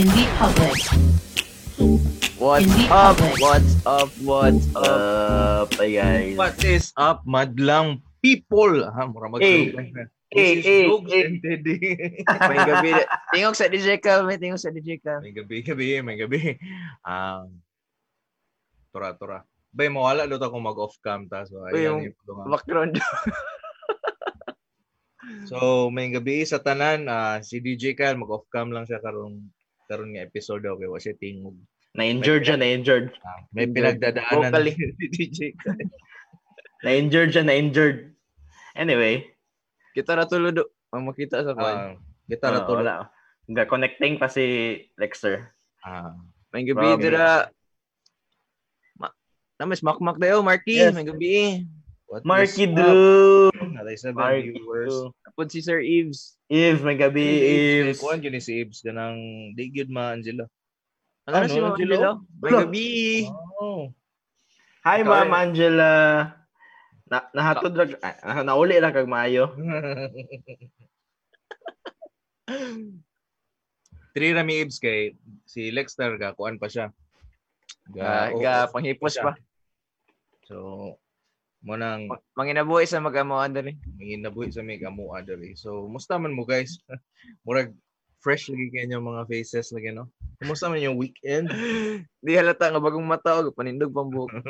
Hindi public. What's Hindi up? public. What's up? What's up? Ay, guys. What is up, madlang people? Ha, mura mag Hey. Hey, hey, hey. May gabi. Tingog sa DJ ka. May tingog sa DJ ka. may gabi, gabi, may gabi. Um, tura, tura. Bay, mawala doon ako mag-off cam ta. So, Uy, yung ayan yung mga- Background. So, may gabi sa tanan, ah, si DJ Kyle, mag-off cam lang siya karong karon nga episode daw kay wa siya tingog. Na-injured siya, na-injured. Ah, may Injured. pinagdadaanan Vocally. si DJ. Na-injured siya, na-injured. Anyway. Kita na tulo do. Ang makita sa kwan. Ah, kita na oh, to. wala. Nga, connecting pa si Lexter. Ah, May gabi dira. Ma na mas makmak dayo, Marky. Yes. May gabi. what Marky? Drew! Natay seven Marky viewers. Tapos si Sir Eves. Yves, may gabi, Yves. Kuan yun ni si Ibs ganang di gyud ma Angela. Ano, Ano, si Ma'am Angelo? Angelo? May gabi. Oh. Hi, Ma'am eh. Angela. Na, nahatod lang, ah, nauli lang kag maayo. Three rami Ibs kay si Lexter ga kuan pa siya. Ga, oo, ga panghipos pa. So mo nang Ma- Manginabuhi sa mag-amuan dali. mingin nabuhi sa mig amo adali. So musta man mo guys? Murag fresh lagi kayo yung mga faces lagi no. Kumusta man yung weekend? Di halata nga bagong mata og panindog pang buhok.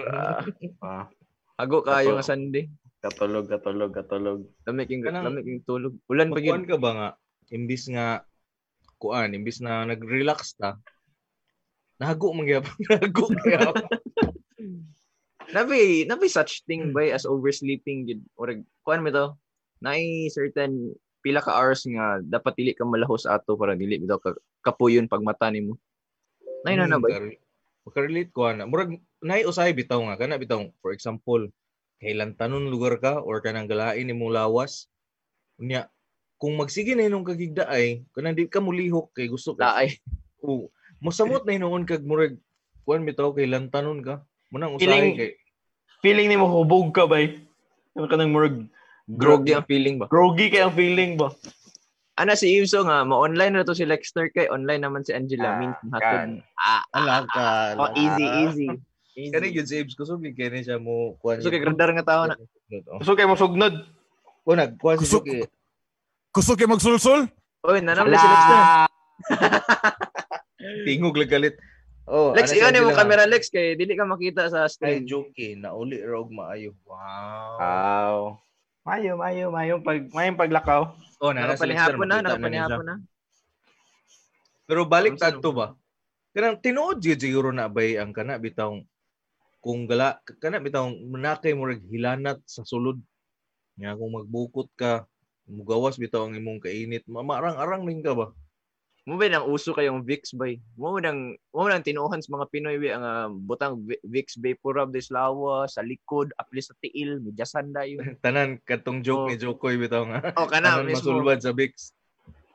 Ah, Hago kayo nga Sunday. katulog, katulog, katulog. Lamig king lamig king tulog. Ulan pa gyud. ka ba nga imbis nga kuan, imbis na nag-relax ta. Nahago man gyapon, nahago gyapon. Nabi, nabi such thing by as oversleeping gid. Or kuan mo to. Naay certain pila ka hours nga dapat dili ka malahos ato para dili bitaw ka kapuyon pag mata nimo. Nay na na ba? Makarelate ko ana. Murag nay usay bitaw nga kana bitaw for example kailan tanon lugar ka or kanang galain imong lawas. Unya kung magsige na inong kagigdaay, kanang di ka mulihok kay gusto ka. Laay. Oo. Mosamot na inoon kag murag kuan bitaw kailan tanon ka. Munang usahay kay Feeling ni mo hubog ka ba? Ano ka nang murag Groggy ang feeling ba? groggy kay ang feeling ba? Ana si Ibso nga ma-online na to si Lexter kay online naman si Ah, Angela means kan. hatod. Ah, ala ka. oh, easy easy. Kani gyud si Ibs ko so kani siya mo kuan. So kay gradar nga tao na. Oh. Gusto kay mo sugnod. Ko nagkuan si Kusog-. Gusto kayo magsulsul? Oy, nanamli si Lexter. Tingog lang galit. Oh, Lex, ano iyon mo Angela? camera Lex kay dili ka makita sa Ay, screen. joke eh. Nauli rog maayo. Wow. Wow. Mayo, mayo, mayo pag mayong paglakaw. oh, na, Nakapanihapon na, siya. na. Pero balik sino? to ba? Kanang tinuod gyud siguro na bay ang kana bitawng kung gala kana bitawng manakay mo rag hilanat sa sulod. Nga kung magbukot ka, mugawas bitaw ang imong kainit, mamarang-arang ning ka ba? Mo ba nang uso kayong Vicks bay? Mo nang mo nang tinuhan sa mga Pinoy bay ang ah, butang Vi- Vicks Vapor Rub des lawa sa likod, apli sa tiil, midyasan dayo. Tanan katong joke Oh. ni Jokoy bitaw nga. O kana Tanan mismo. masulbad sa Bix.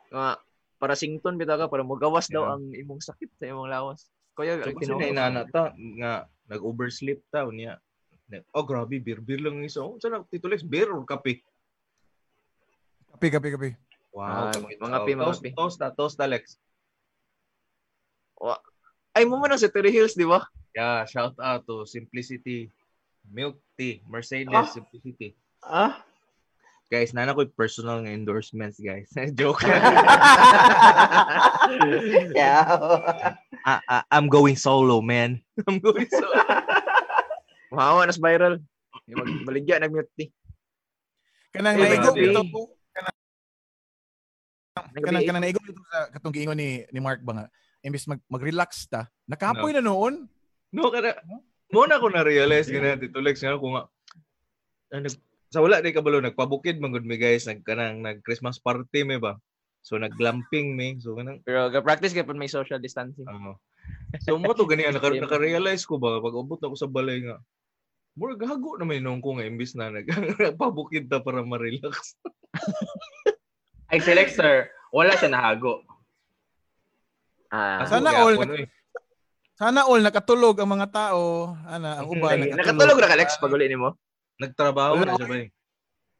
Nga para sington bitaw ka para mogawas daw Yeah. ang imong sakit sa imong lawas. Kaya So, kasi tinuhan. na inana ta nga nag-oversleep ta niya. Oh, grabe, beer-beer lang yung isa. Oh, saan ako titulis? Beer or kape? Kapi, kapi, kapi. Wow. Mga pi, mga toast, pi. toast na, toast Alex. Ay mo man sa Terry Hills, di ba? Yeah, shout out to Simplicity Milk Tea, Mercedes Ah. Simplicity. Ah? Guys, nana ko personal nga endorsements, guys. Joke. yeah. I, I, I'm going solo, man. I'm going solo. Wow, nas viral. Magbaligya nag-mute ni. Kanang naigo ito po. Kanang kanang naigo ito sa katong giingon ni ni Mark ba nga. Imbis mag, mag-relax ta. Nakapoy na noon. No, kada mo na ko na realize nga Tito Lex nga ko nga ah, nag, sa wala di kabalo nagpabukid man gud mi guys nag kanang nag Christmas party mi ba. So nag-glamping mi. So kanang Pero ga-practice kay pag may social distancing. ano. So mo to gani naka, naka-realize ko ba pag ubot ako sa balay nga. Mura gago naman nung ko nga imbis na nag nagpabukid ta para ma-relax. Ay, si Lexter, wala siya nahago. Ah, Sana all- oy. Sana all nakatulog ang mga tao. Ana, ang uban Ay, nakatulog na ka Lex pag uli nimo. Nagtrabaho na siya ba eh.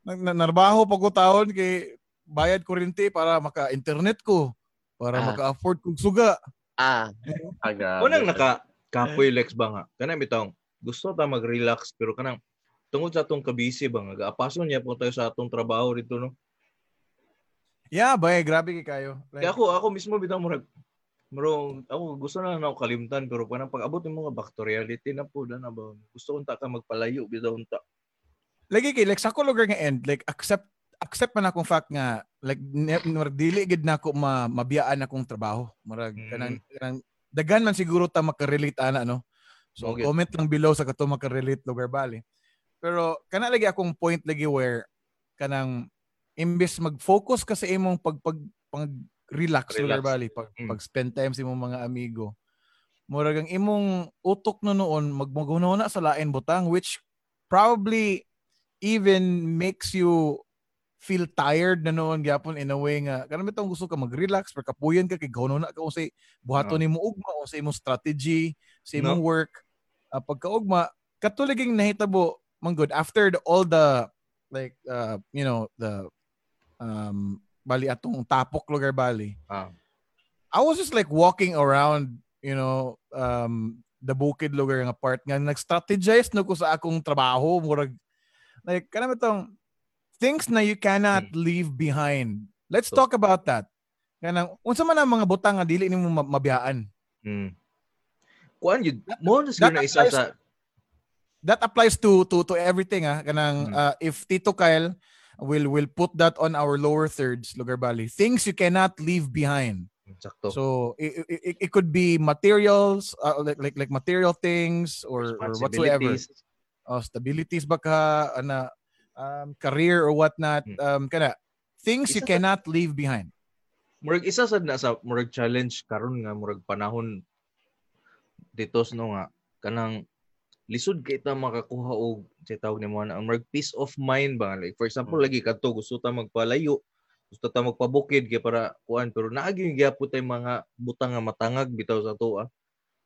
Nag na- narbaho pag ko taon kay bayad kuryente para maka-internet ko. Para Ah. maka-afford kog suga. Ah, Ah, grabe. Unang naka kapoy lex ba nga. Kanang bitong gusto ta mag-relax pero kanang tungod sa atong kabisi ba nga gaapason niya po tayo sa atong trabaho dito no. Yeah, bay, grabe kay kayo. Like, Kaya ako ako mismo bitong murag Bro, ako gusto na na ako kalimtan pero kanang pag-abot ng mga back to reality na po na ba. Gusto unta ka magpalayo bitaw unta. lagi kay like sa ko lugar nga end like accept accept man akong fact nga like dili gid na ako ma, mabiyaan akong trabaho murag Mm. kanang, kanang dagan man siguro ta makarelate ana no so Okay. comment lang below sa kato makarelate lugar bali pero kana lagi akong point lagi where kanang imbes mag-focus ka sa imong pag pag pag relax Relax. bali pag, Mm. pag spend time sa imong mga amigo murag ang imong utok na noon magmagunaw na sa lain butang which probably even makes you feel tired na noon gyapon in a way nga kanang bitong gusto ka mag-relax pero kapuyan ka kay gawno na ka unsay buhaton Oo. nimo ugma unsay imong strategy sa imong work uh, pagkaugma katuliging nahitabo man good after the, all the like uh, you know the um bali atong tapok lugar bali Ah. I was just like walking around, you know, um, the bukid lugar nga part nga nag-strategize no ko sa akong trabaho murag like kanang itong things na you cannot leave behind. Let's So- talk about that. Kanang unsa man ang mga butang nga dili nimo ma- mabiyaan. Mm. Kuan yun, mo na siguro na isa sa That applies to to to everything ah. Kanang Mm. uh, if Tito Kyle will we'll put that on our lower thirds lugar bali. Things you cannot leave behind. sakto. So it, it, it- could be materials, uh, like, like like material things or, or whatsoever. Oh, stabilities baka ana um, career or whatnot. Hmm. Um, kana things you Isa sa- cannot leave behind. murag isa sad na sa murag challenge karon nga murag panahon dito no nga kanang lisod kay ta makakuha og say tawag nimo na ang murag peace of mind ba like for example Mm. lagi kadto gusto ta magpalayo gusto ta magpabukid kay para kuan pero naagi gyapon tay mga butang nga matangag bitaw sa ato ah.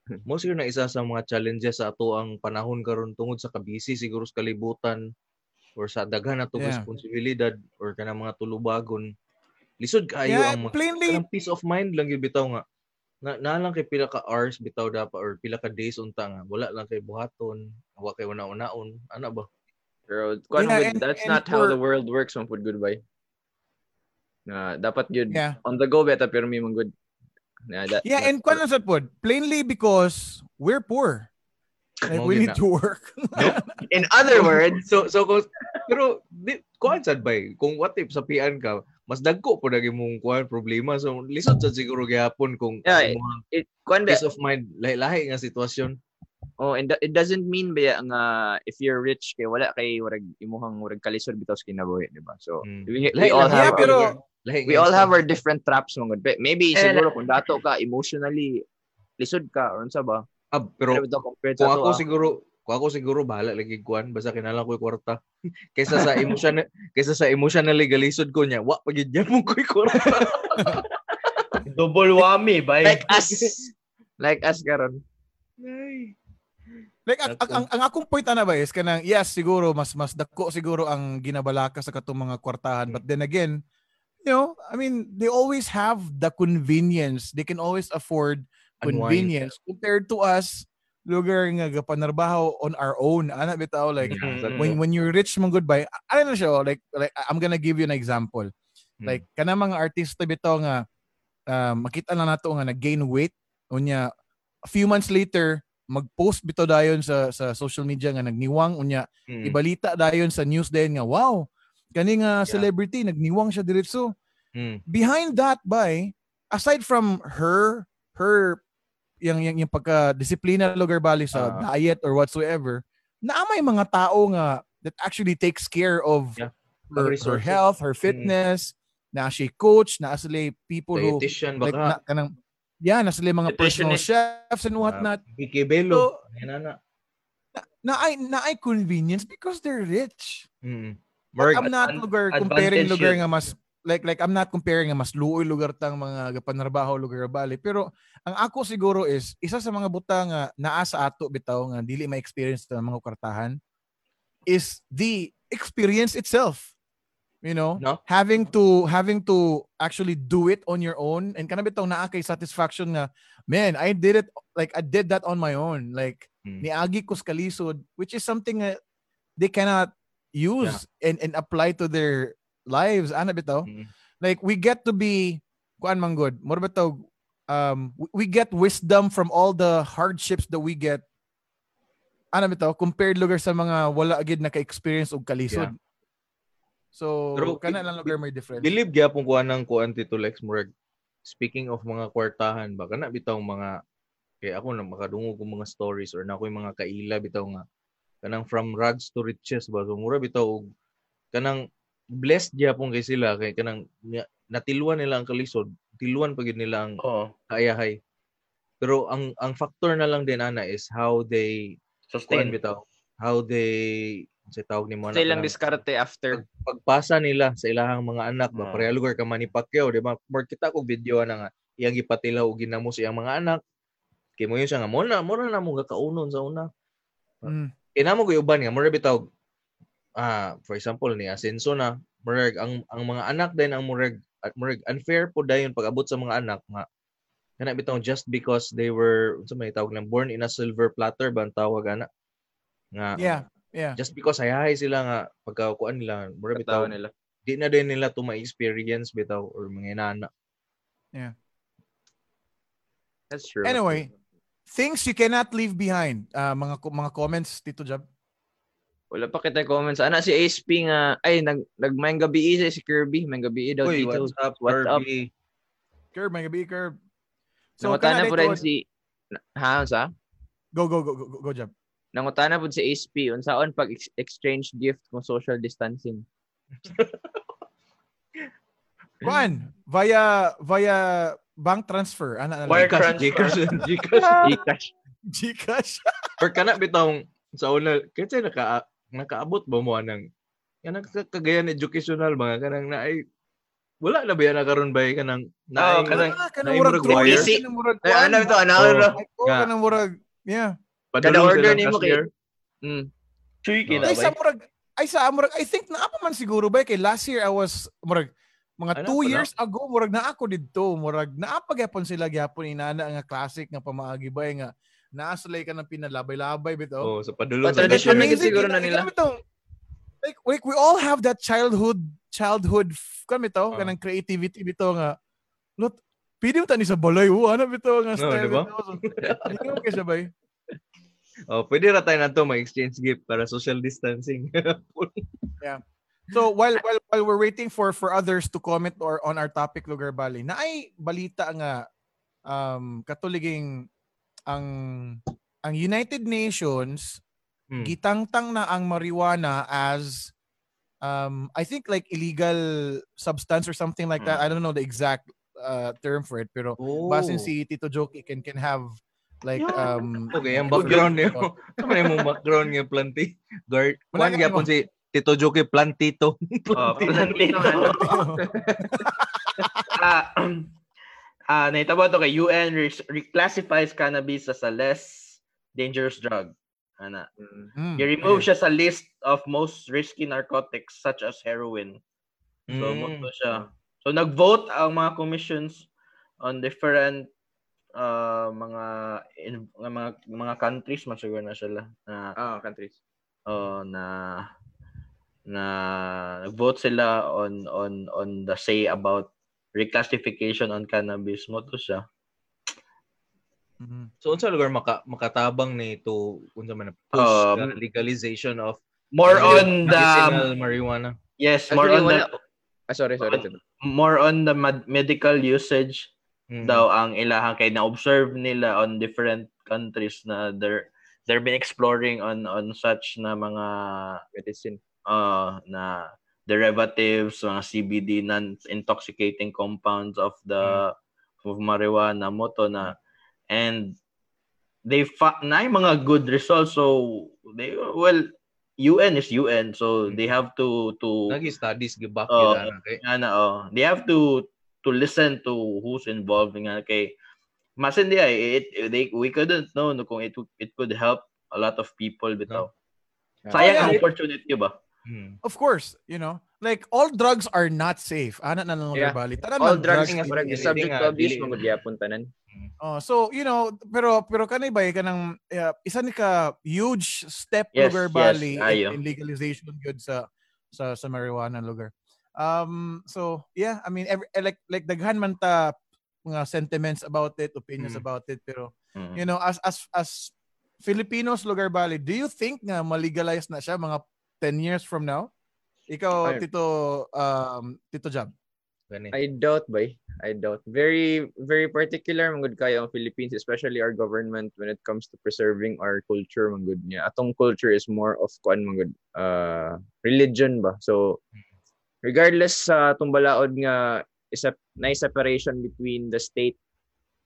mo siguro na isa sa mga challenges sa ato ang panahon karon tungod sa kabisi siguro sa kalibutan or sa daghan nato Yeah. responsibilidad or kanang mga tulubagon lisod kaayo Yeah, ang mga plainly peace of mind lang yung bitaw nga na, na lang kay pila ka hours bitaw dapat or pila ka days unta nga wala lang kay buhaton wa kay una-unaon ana ba Pero kuan Yeah, good, and- that's and not how for- the world works man pud good bay. Na dapat yun yeah. on the go beta pero may mga good. Na, that, Yeah, and kwan sa pod, plainly because we're poor. Like we need na. to work. in other words, so so kung, pero di kuan sad bay kung what if sa pian ka mas dagko po lagi mong kuan problema so lisod sad siguro gyapon kung Yeah, it kuan ba peace of mind lahi-lahi nga sitwasyon Oh, and it doesn't mean ba nga if you're rich kay wala kay warag imuhang warag kalisod bitaw sa kinabuhi, di ba? So Mm. we, we Lahi all yeah, have pero lahi we all sa- have our different traps mga good. Maybe Eh, siguro kung dato ka emotionally lisod ka or unsa ba? Ah, Pero pero compared kung sa ako ah. siguro kung ako siguro bahala lagi kuan basta kinalang ko kwarta. Kaysa sa emotion kaysa sa emotionally galisod ko niya wa pagid mo ko'y kwarta. Double whammy, bay. like us. Like us karon. like ang, ang, ang, ang akong point ana ba is kanang yes siguro mas mas dako siguro ang ginabalaka sa katong mga kwartahan. But then again you know I mean they always have the convenience. They can always afford Unwind. convenience. Compared to us lugar nga gapanarbaho on our own ana bitaw like Yeah, when when you're rich mong goodbye I don't know siya like like I'm gonna give you an example Hmm. like kana mga artista bitaw nga ah, makita lang nato nga nag-gain weight unya a few months later mag-post bitaw dayon sa sa social media nga nagniwang unya Mm. ibalita dayon sa news din nga wow kani nga Yeah. celebrity nagniwang siya diretso Mm. behind that by aside from her her yung yung, yung pagka disiplina lugar bali sa Ah. diet or whatsoever na may mga tao nga that actually takes care of Yeah. her, her health her fitness na siya coach na sila people who dietitian like baka na, kanang yeah na sila mga personal chefs and whatnot Bikibelo. So, na. na ay na ay convenience because they're rich Mm. Mark, I'm not advan- lugar comparing lugar nga mas like like I'm not comparing mas luoy lugar tang mga gapanarbaho lugar bali pero ang ako siguro is isa sa mga buta nga naa sa ato bitaw nga dili ma-experience sa mga kwartahan is the experience itself. you know No? having to having to actually do it on your own and kana bitaw naa kay satisfaction nga man I did it like I did that on my own like Mm. niagi ko sa kalisod which is something that they cannot use and and apply to their lives ana bitaw Mm. like we get to be kuan man good mo bitaw um we- get wisdom from all the hardships that we get. Ana bitaw compared lugar sa mga wala agad naka-experience og kalisod. So Pero kana lang lugar may difference. Believe gyapon ko anang kuan Tito Lex Murag. Speaking of mga kwartahan ba kana bitaw mga kay ako na makadungog og mga stories or na ako'y mga kaila bitaw nga kanang from rags to riches ba. So mura bitaw og kanang blessed gyapon kay sila kay kanang na- natilwan nila ang kalisod tilwan pagid nila ang kaayahay pero ang ang factor na lang din ana is how they Sustain. bitaw how they sa tawag ni mo Sa ilang diskarte after. pagpasa nila sa ilahang mga anak ba Ah. pareha lugar ka Manny Pacquiao di ba more kita ko video na nga iyang gipatilaw og ginamo sa iyang mga anak kay mo yun siya nga mo na mo na mo gakaunon sa una Mm. inamo ko uban nga mura bitaw ah for example ni Asenso na murag ang ang mga anak din ang murag at murag unfair po dayon pag-abot sa mga anak nga. Kana bitaw just because they were unsa may tawag lang born in a silver platter ba ang tawag ana? Nga yeah yeah. just because hayahay sila nga pagkakuan nila mura bitaw nila. di na din nila to ma-experience bitaw or mga inana. That's true. Anyway, things you cannot leave behind. Uh, mga mga comments Tito Jab Wala pa kita comments. Ana si ASP nga, ay, nag, nag may gabi isa si Kirby. May gabi daw Uy, dito. what's up, What's up? Kirby? may gabi curb so Nangutana kana po rin si, ha, sa? go go go go, go, go Jab Nangutana po si ASP, unsaon pag ex- exchange gift kung social distancing. Kuan, via via bank transfer. Ana ana. Wire. Gcash, Gcash. Gcash. Gcash. Or kana bitong sa una, kasi naka, nakaabot ba mo anang yan ang kagayan educational mga kanang na ay wala na ba yan na karon ba kanang na Oo, kanang- kanang na murag wire. kanang murag Ay, ano ito, ano, Oh. ano? Oh, kanang murag yeah. Kada order ni mo kay, mm, Chuy Oh. Ay sa murag ay sa murag I think na pa man siguro ba kay last year I was murag mga Ano, two wala? years ago murag na ako didto murag naa pa gyapon sila gyapon inana nga classic nga pamaagi ba nga naasulay ka ng pinalabay-labay bitaw. oh sa padulong But sa tradition na siguro na nila. itong- Like, like we all have that childhood childhood kami to Oh. kanang creativity bito nga lot pwede mo tani sa balay oh ano bito nga No, style diba? bitaw. So, Hindi mo kay sabay. Oh, pwede ra tayo na to ma-exchange gift para social distancing. So while while while we're waiting for for others to comment or on our topic lugar bali na ay balita nga um katuliging ang ang United Nations Hmm. gitangtang na ang marijuana as um I think like illegal substance or something like that. I don't know the exact uh, term for it pero Oh. basin si Tito Joki can can have like um Okay, ang background niyo. Ano yung background niya planti? Guard. Wala Kuan nga gyapon si Tito Joke plantito. Oh, plantito. Ah, ah, nahitabo to kay UN re- reclassifies cannabis as a less dangerous drug. Ana. mm, I-remove siya sa list of most risky narcotics such as heroin. So, Mm. siya. So, nag-vote ang mga commissions on different uh, mga in, mga mga countries man siguro na sila na Ah, countries. oh, na na nag-vote sila on on on the say about reclassification on cannabis mo to siya. mhm. So unsa lugar maka, makatabang na ito unsa man na push Um, the legalization of More on the medicinal marijuana? yes, more Actually, on the. Ah, sorry, sorry. more on the med- medical usage Mm. daw ang ilahang kay na-observe nila on different countries na they're they're been exploring on on such na mga Medicine. uh na derivatives mga CBD non intoxicating compounds of the mm. of marijuana mo to na and they fa- na yung mga good results so they well UN is UN so mm. they have to to Nagi studies gibak Oh. yun ana kay. nga na oh they have to to listen to who's involved nga kay mas hindi eh, ay it, they we couldn't know no, kung it it could help a lot of people bitaw Yeah. sayang Oh, ang yeah. opportunity ba Mm. Of course, you know. like all drugs are not safe. Ana na lang Yeah. yeah. bali. Tanan All lang drugs nga, nga murag dili- subject to abuse dili- mo gud gyapon tanan. Oh, so you know, pero pero kanay ba ka ng uh, isa ni ka huge step Yes, lugar bali ayo. in, in legalization good sa sa sa marijuana lugar. Um so yeah, I mean every, eh, like like daghan man ta mga sentiments about it, opinions Mm. about it pero Mm. you know as as as Filipinos lugar bali, do you think nga malegalize na siya mga 10 years from now? Ikaw Ay. Tito um Tito Jab. I doubt bay. I doubt. Very very particular man gud kayo ang Philippines, especially our government when it comes to preserving our culture man gud niya. Atong culture is more of kuan man gud uh religion ba. So regardless sa atong balaod nga isa na separation between the state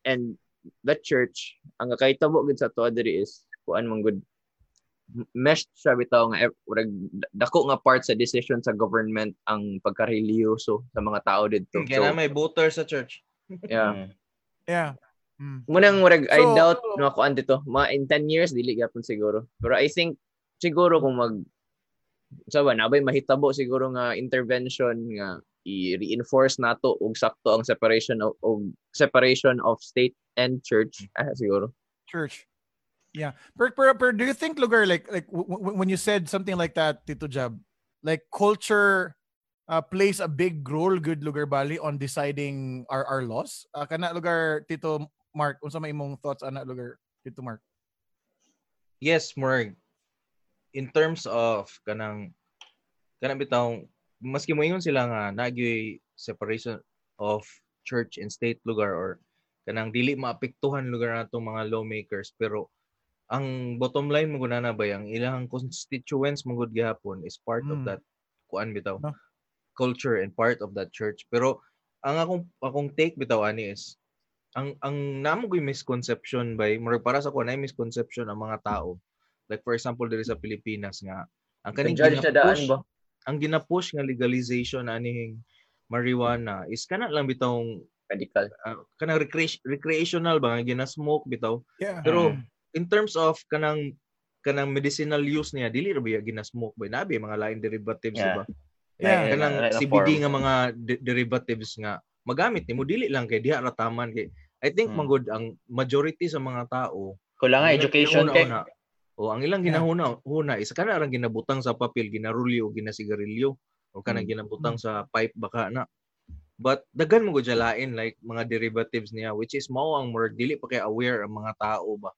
and the church, ang kahitabo gud sa to diri is kuan man gud meshed siya bitaw nga murag dako nga part sa decision sa government ang pagkareliyoso sa mga tao didto. Kaya na may voter sa church. yeah. Mm. Yeah. Mm. Munang murag I So- doubt mga kuan dito. Mga in 10 years dili gyapon siguro. Pero I think siguro kung mag sa ba nabay mahitabo siguro nga intervention nga i-reinforce nato og sakto ang separation of, of separation of state and church ah, siguro. church. Yeah. Per, per, per, do you think lugar like like w- when you said something like that Tito Jab, like culture uh, plays a big role good lugar bali on deciding our our laws? Uh, kana lugar Tito Mark, unsa may imong thoughts ana lugar Tito Mark? yes, Morg. In terms of kanang kanang bitaw maski moingon sila nga nagyoy separation of church and state lugar or kanang dili maapektuhan lugar natong mga lawmakers pero ang bottom line mo na ba ang ilang constituents mangud gihapon is part of Mm. that kuan bitaw No. culture and part of that church pero ang akong akong take bitaw ani is ang ang namo misconception by murag para sa ko na misconception ang mga tao like for example diri sa Pilipinas nga ang kaning ginapush ba? ang ginapush nga legalization aning marijuana is kana lang bitawng Radical. uh, kanang recre- recreational ba nga gina-smoke bitaw Yeah. pero in terms of kanang kanang medicinal use niya dili ra biya gina-smoke ba nabi mga lain derivatives Yeah. diba Yeah. kanang Like a CBD form. nga mga de- derivatives nga magamit nimo dili lang kay diha ra taman kay I think Mm. manggod ang majority sa mga tao Kulang education kay o ang ilang Yeah. ginahuna huna is kana ra ginabutang sa papel ginarulyo o ginasigarilyo o kana Mm. ginabutang sa pipe baka na but daghan mo gud lain like mga derivatives niya which is mao ang more dili pa kay aware ang mga tao ba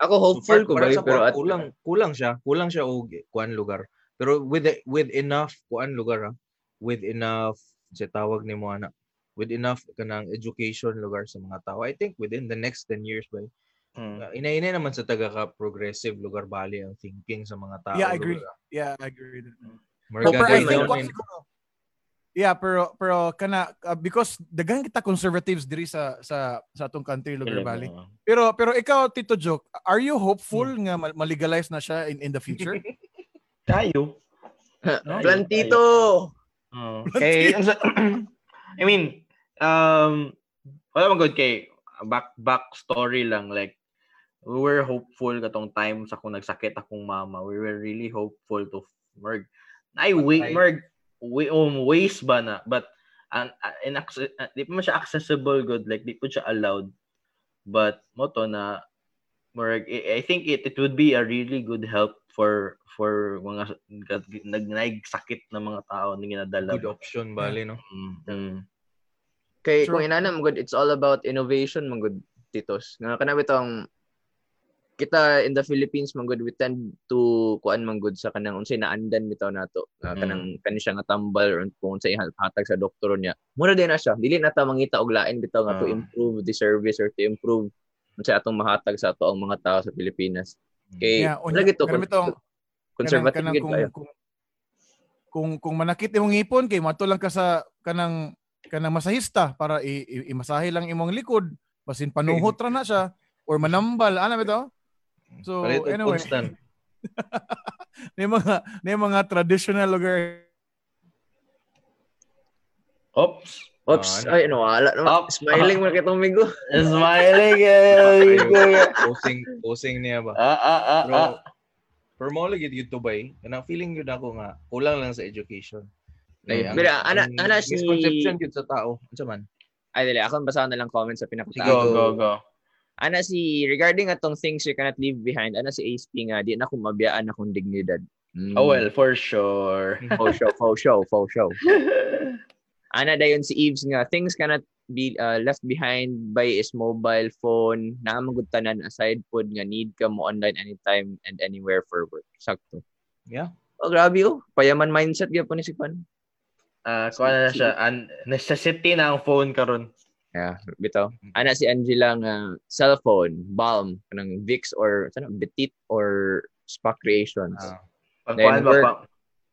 Ako hopeful ko ba pero kuwan, at kulang. kulang siya kulang siya og kuan lugar. Pero with the- with enough kuan lugar ha, with enough sa tawag nimo ana with enough kanang education lugar sa mga tao. I think within the next 10 years ba Mm. uh, inainay naman sa taga ka progressive lugar bali ang thinking sa mga tao Yeah, I agree. lugar. Yeah, I agree. More Pero, pero I think daw kung na- siguro, Yeah, pero pero kana uh, because daghan kita conservatives diri sa sa sa atong country lugar oo. Pero pero ikaw Tito Joke, are you hopeful nga ma- malegalize na siya in in the future? Tayo. Plantito. Oh, kay I mean, um wala man good kay back back story lang like we were hopeful katong time sa kung nagsakit akong mama. We were really hopeful to merg. Ay wait merg we um ways ba na but an uh, inaccess- uh, di pa man siya accessible good like di pa siya allowed but mo to na merg I, I think it it would be a really good help for for mga nag nagsakit na mga tao na ginadala good option bali no Mm, mm. Kay True. kung inana mo good, it's all about innovation man good titos. Nga kana bitong kita in the Philippines man good we tend to kuan man good sa kanang unsay naandan bitaw nato. Nga kanang kani siya nga tambal or kung unsay hatag sa doktor niya. Mura din na siya. Dili na ta mangita og lain bitaw nga to Ah. improve the service or to improve unsay atong mahatag sa ato ang mga tao sa Pilipinas. Kay Yeah, lagi to bitong- conservative kanang, gid kung, kung, kung kung manakit imong ngipon kay mato lang ka sa kanang kanang masahista para i, i- imasahe lang imong likod basin panuhot ra na siya or manambal ana bitaw so Palit anyway constant may mga may mga traditional lugar Oops. Oops, Ah, ay no, wala naman. Up. Smiling mo kitong migo. Smiling. eh. posing posing niya ba ah, ah, ah, Pero, ah. Pero mo lagi dito ba eh. Kanang feeling yun ako nga, kulang lang sa education. Like, Pero, ana- ana si- misconception yun sa tao. Ano man? Ay, dali. Ako basahan na lang comments sa Go, pinakatago. go, go. Ana si, regarding atong things you cannot leave behind, ana si ASP nga, di na ko mabiyaan akong dignidad. Mm. Oh, well, for sure. Faux show, faux show, faux show. Ana dayon si Eves nga, things cannot be uh, left behind by is mobile phone, naamagutanan aside pod nga need ka mo online anytime and anywhere for work. Sakto. Yeah. Oh, grabe oh. Payaman mindset gyud po ni si Kwan. Ah, kuha na siya. An necessity na ang phone karon. Yeah, bitaw. Ana si Angela nga cellphone, balm, kanang Vicks or sana Petit or Spa Creations. Ah. Pagkuhan ba pa?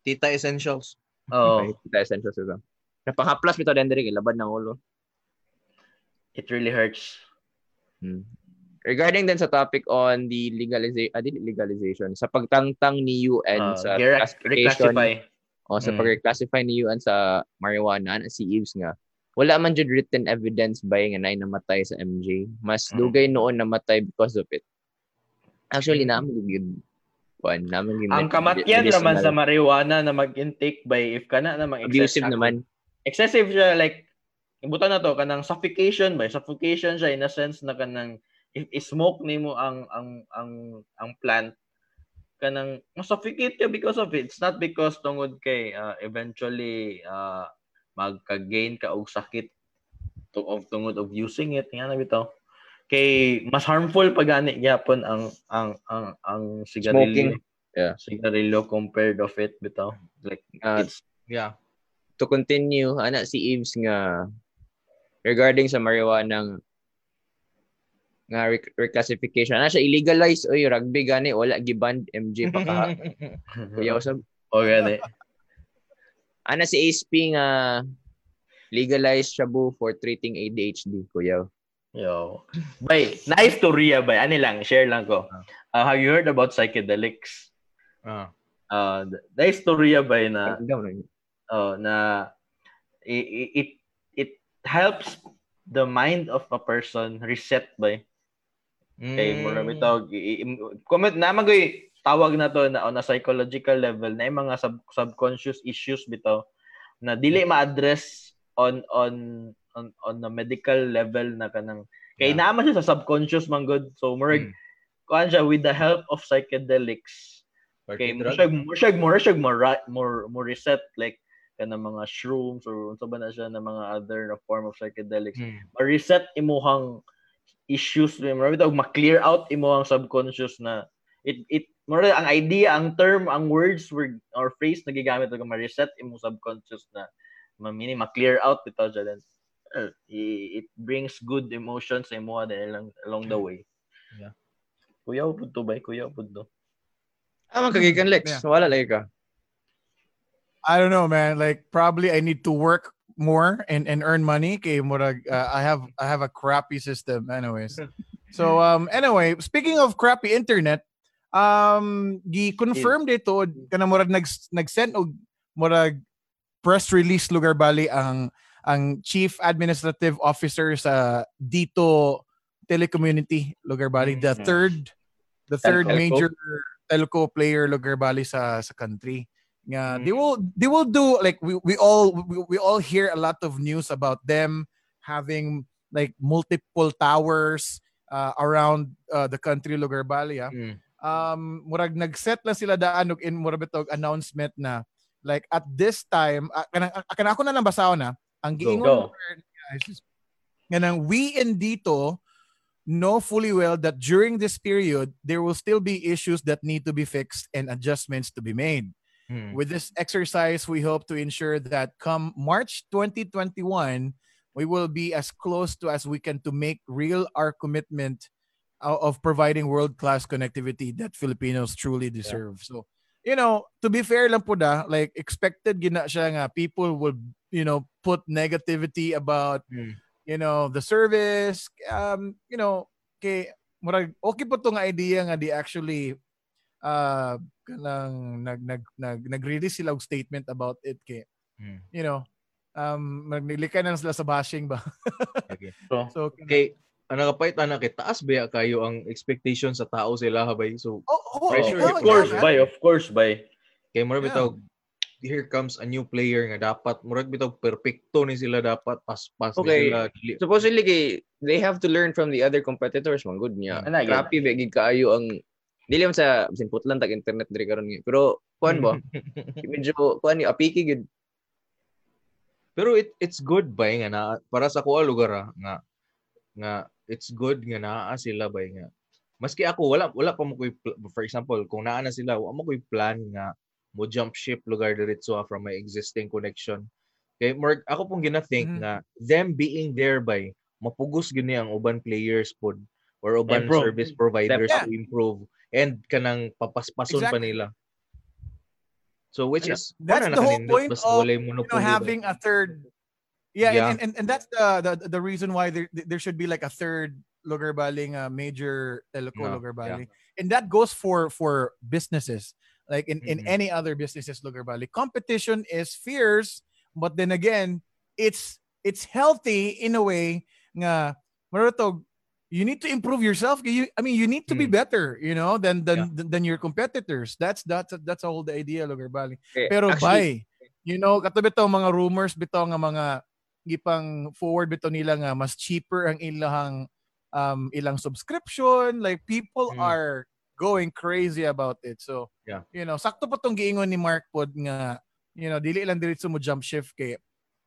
Tita Essentials. Oh, Okay, kita essentials ito. Napaka-plus bitaw din diri labad ng ulo. it really hurts. Hmm. Regarding din sa topic on the legalization, ah, legalization, sa pagtangtang ni UN Uh, sa re- classification reclassify. o sa Mm. pag-reclassify ni UN sa marijuana, ana si Eves nga, wala man jud written evidence ba nga nay namatay sa MJ. Mas Mm. dugay noon namatay because of it. Actually, Mm. naman yun. Kuan, naman yun. Ang kamatyan naman sa marijuana na mag-intake by if kana namang abusive excess- naman. excessive siya like ibutan na to kanang suffocation ba suffocation siya in a sense na kanang if i-smoke nimo ang ang ang ang plant kanang ma-suffocate ka because of it it's not because tungod kay uh, eventually uh, magka-gain ka og sakit to, of tungod of using it nga na bitaw kay mas harmful pag ani gyapon ang ang ang ang sigarilyo Smoking. Yeah. sigarilyo compared of it bitaw like Ah, it's Yeah. to continue, ana si Eves nga regarding sa marijuana nga rec- reclassification. Ana siya illegalize oy rugby gani wala giband MJ pa ka. Kuya usab. o gani Ana si ASP nga legalize shabu for treating ADHD kuya. Yo. Bay, nice story bay. Ano lang, share lang ko. Uh, have you heard about psychedelics? Ah. Uh, nice story bay na daw na. uh, na it, it it helps the mind of a person reset bay. Kay mo na Mm. bitaw i- i- comment na magoy tawag na to na on a psychological level na yung mga sub- subconscious issues bitaw na dili ma-address on on on on the medical level na kanang kay Yeah. naman siya sa subconscious man good so murag Mm. kuan siya with the help of psychedelics kay Party mo siya mo siya mo siya more more reset like kana mga shrooms or unsa ba na siya na mga other na form of psychedelics Mm. ma-reset imuhang issues mo bitaw ma-clear out imuhang subconscious na it it more ang idea ang term ang words word or phrase na gigamit og ma-reset imong subconscious na mamini ma-clear out bitaw then uh, it brings good emotions sa imo along along the way Yeah. kuya pud to bay kuya pud to Ah, magkagikan Lex. Yeah. Wala lagi ka. I don't know, man. Like probably I need to work more and, and earn money. Kay murag uh, I have I have a crappy system, anyways. so um anyway, speaking of crappy internet, um gi confirm dito kana murag nag nag-send og murag press release lugar bali ang ang chief administrative officer sa dito telecommunity lugar bali the Mhm. third the third Telco? major telco player lugar bali sa sa country nga they Mm. will they will do like we, we all we, we all hear a lot of news about them having like multiple towers uh, around uh, the country lugar bali ah Mm. Um murag nag-set lang sila daan og in murag bitog announcement na like at this time uh, kanang ah, ako na lang basahon na ang Go, giingon go. guys kanang we in dito know fully well that during this period there will still be issues that need to be fixed and adjustments to be made Mm. with this exercise, we hope to ensure that come March 2021, we will be as close to as we can to make real our commitment of providing world-class connectivity that Filipinos truly deserve. So, you know, to be fair lang po da, like expected gina siya nga people will, you know, put negativity about, Mm. you know, the service, um, you know, kay murag okay po tong idea nga di actually uh kanang nag nag nag nag-release sila og statement about it kay Mm. you know um naglilikan na sila sa bashing ba Okay. so so Okay. Ang nakapait na kay taas ba kayo ang expectation sa tao sila habay. So Oh, oh, Pressure, oh, of course, yeah, by, of course, by. kay murag Yeah. bitaw here comes a new player nga dapat murag bitaw perpekto ni sila dapat pas-pas Okay. ni sila dili. Supposedly kay they have to learn from the other competitors man good niya. Ana, good. Crappy ba gid kaayo ang dili man sa bisin putlan tag internet diri karon. Pero kuan ba? Medyo kuan ni apiki gid. Pero it it's good ba nga na para sa kuha lugar ah, nga nga it's good nga naa sila ba nga. Maski ako wala wala pa mo ko'y for example kung naa na sila wala mo ko'y plan nga mo jump ship lugar diretso from my existing connection. Kay more ako pong gina-think Mhm. nga them being there by mapugos gini ang uban players pod or uban Improve. service providers Yeah. to improve and kanang papaspason pa Exactly. nila. So which Ano, is that's the whole point of, you know, having a third yeah, Yeah. And, and and that's the, the the reason why there there should be like a third lugar baling uh, major telco No, lugar yeah. and that goes for for businesses like in in Mhm. any other businesses lugar baling competition is fierce but then again it's it's healthy in a way nga marutog you need to improve yourself you i mean you need to be Mm. better you know than than than your competitors that's that's that's all the idea lugar baling Okay, pero actually, bay, you know, kato bitaw mga rumors bitaw nga mga gipang forward bitaw nila nga mas cheaper ang ilang um ilang subscription, like people Mm. are going crazy about it. So, Yeah. you know, sakto pa tong giingon ni Mark pod nga you know, dili lang diretso mo jump shift kay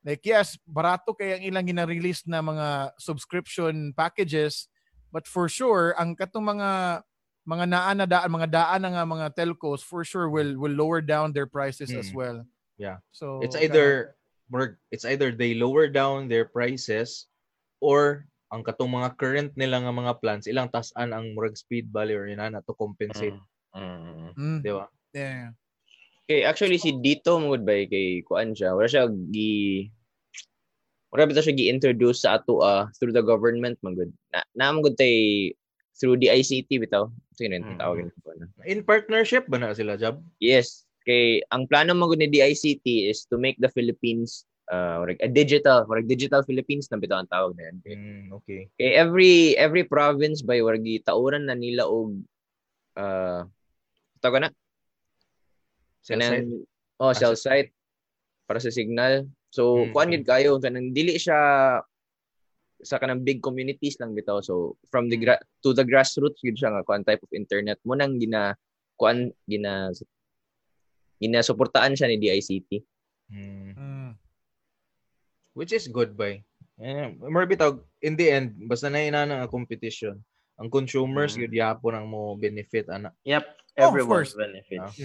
like yes, barato kay ang ilang gina-release na mga subscription packages, but for sure ang katong mga mga naan na daan, mga daan na nga mga telcos for sure will will lower down their prices as Mm. well. Yeah. So it's either it's either they lower down their prices or ang katong mga current nila nga mga plans ilang tasan ang murag speed value or inana to compensate, Mm. Mm, di ba? yeah. Okay, actually si Dito mangud ba kay kuan siya. Wala siya gi Wala bitaw siya gi-introduce sa ato ah, through the government mangud. Na na mangud tay through the ICT bitaw. Sino yung Mm. tawagin ko na? In partnership ba na sila job? Yes. Kay ang plano mangud ni DICT is to make the Philippines uh, a digital, like digital Philippines na bitaw ang tawag na yan. Mm, okay. Kay every every province by wargi tauran na nila og uh, tawag na Cell site? oh Ah, cell site para sa signal. So Mm, kuan gid kayo kanang dili siya sa kanang big communities lang bitaw. So from the gra- to the grassroots gid siya nga kuan type of internet mo nang gina kuan gina gina suportaan siya ni DICT. Mm. Mm. Which is good by. Eh, more bitaw in the end basta na inana ang competition. Ang consumers Mm. gyud yapon ang mo benefit ana. Yep, Oh, of everyone's course. benefits.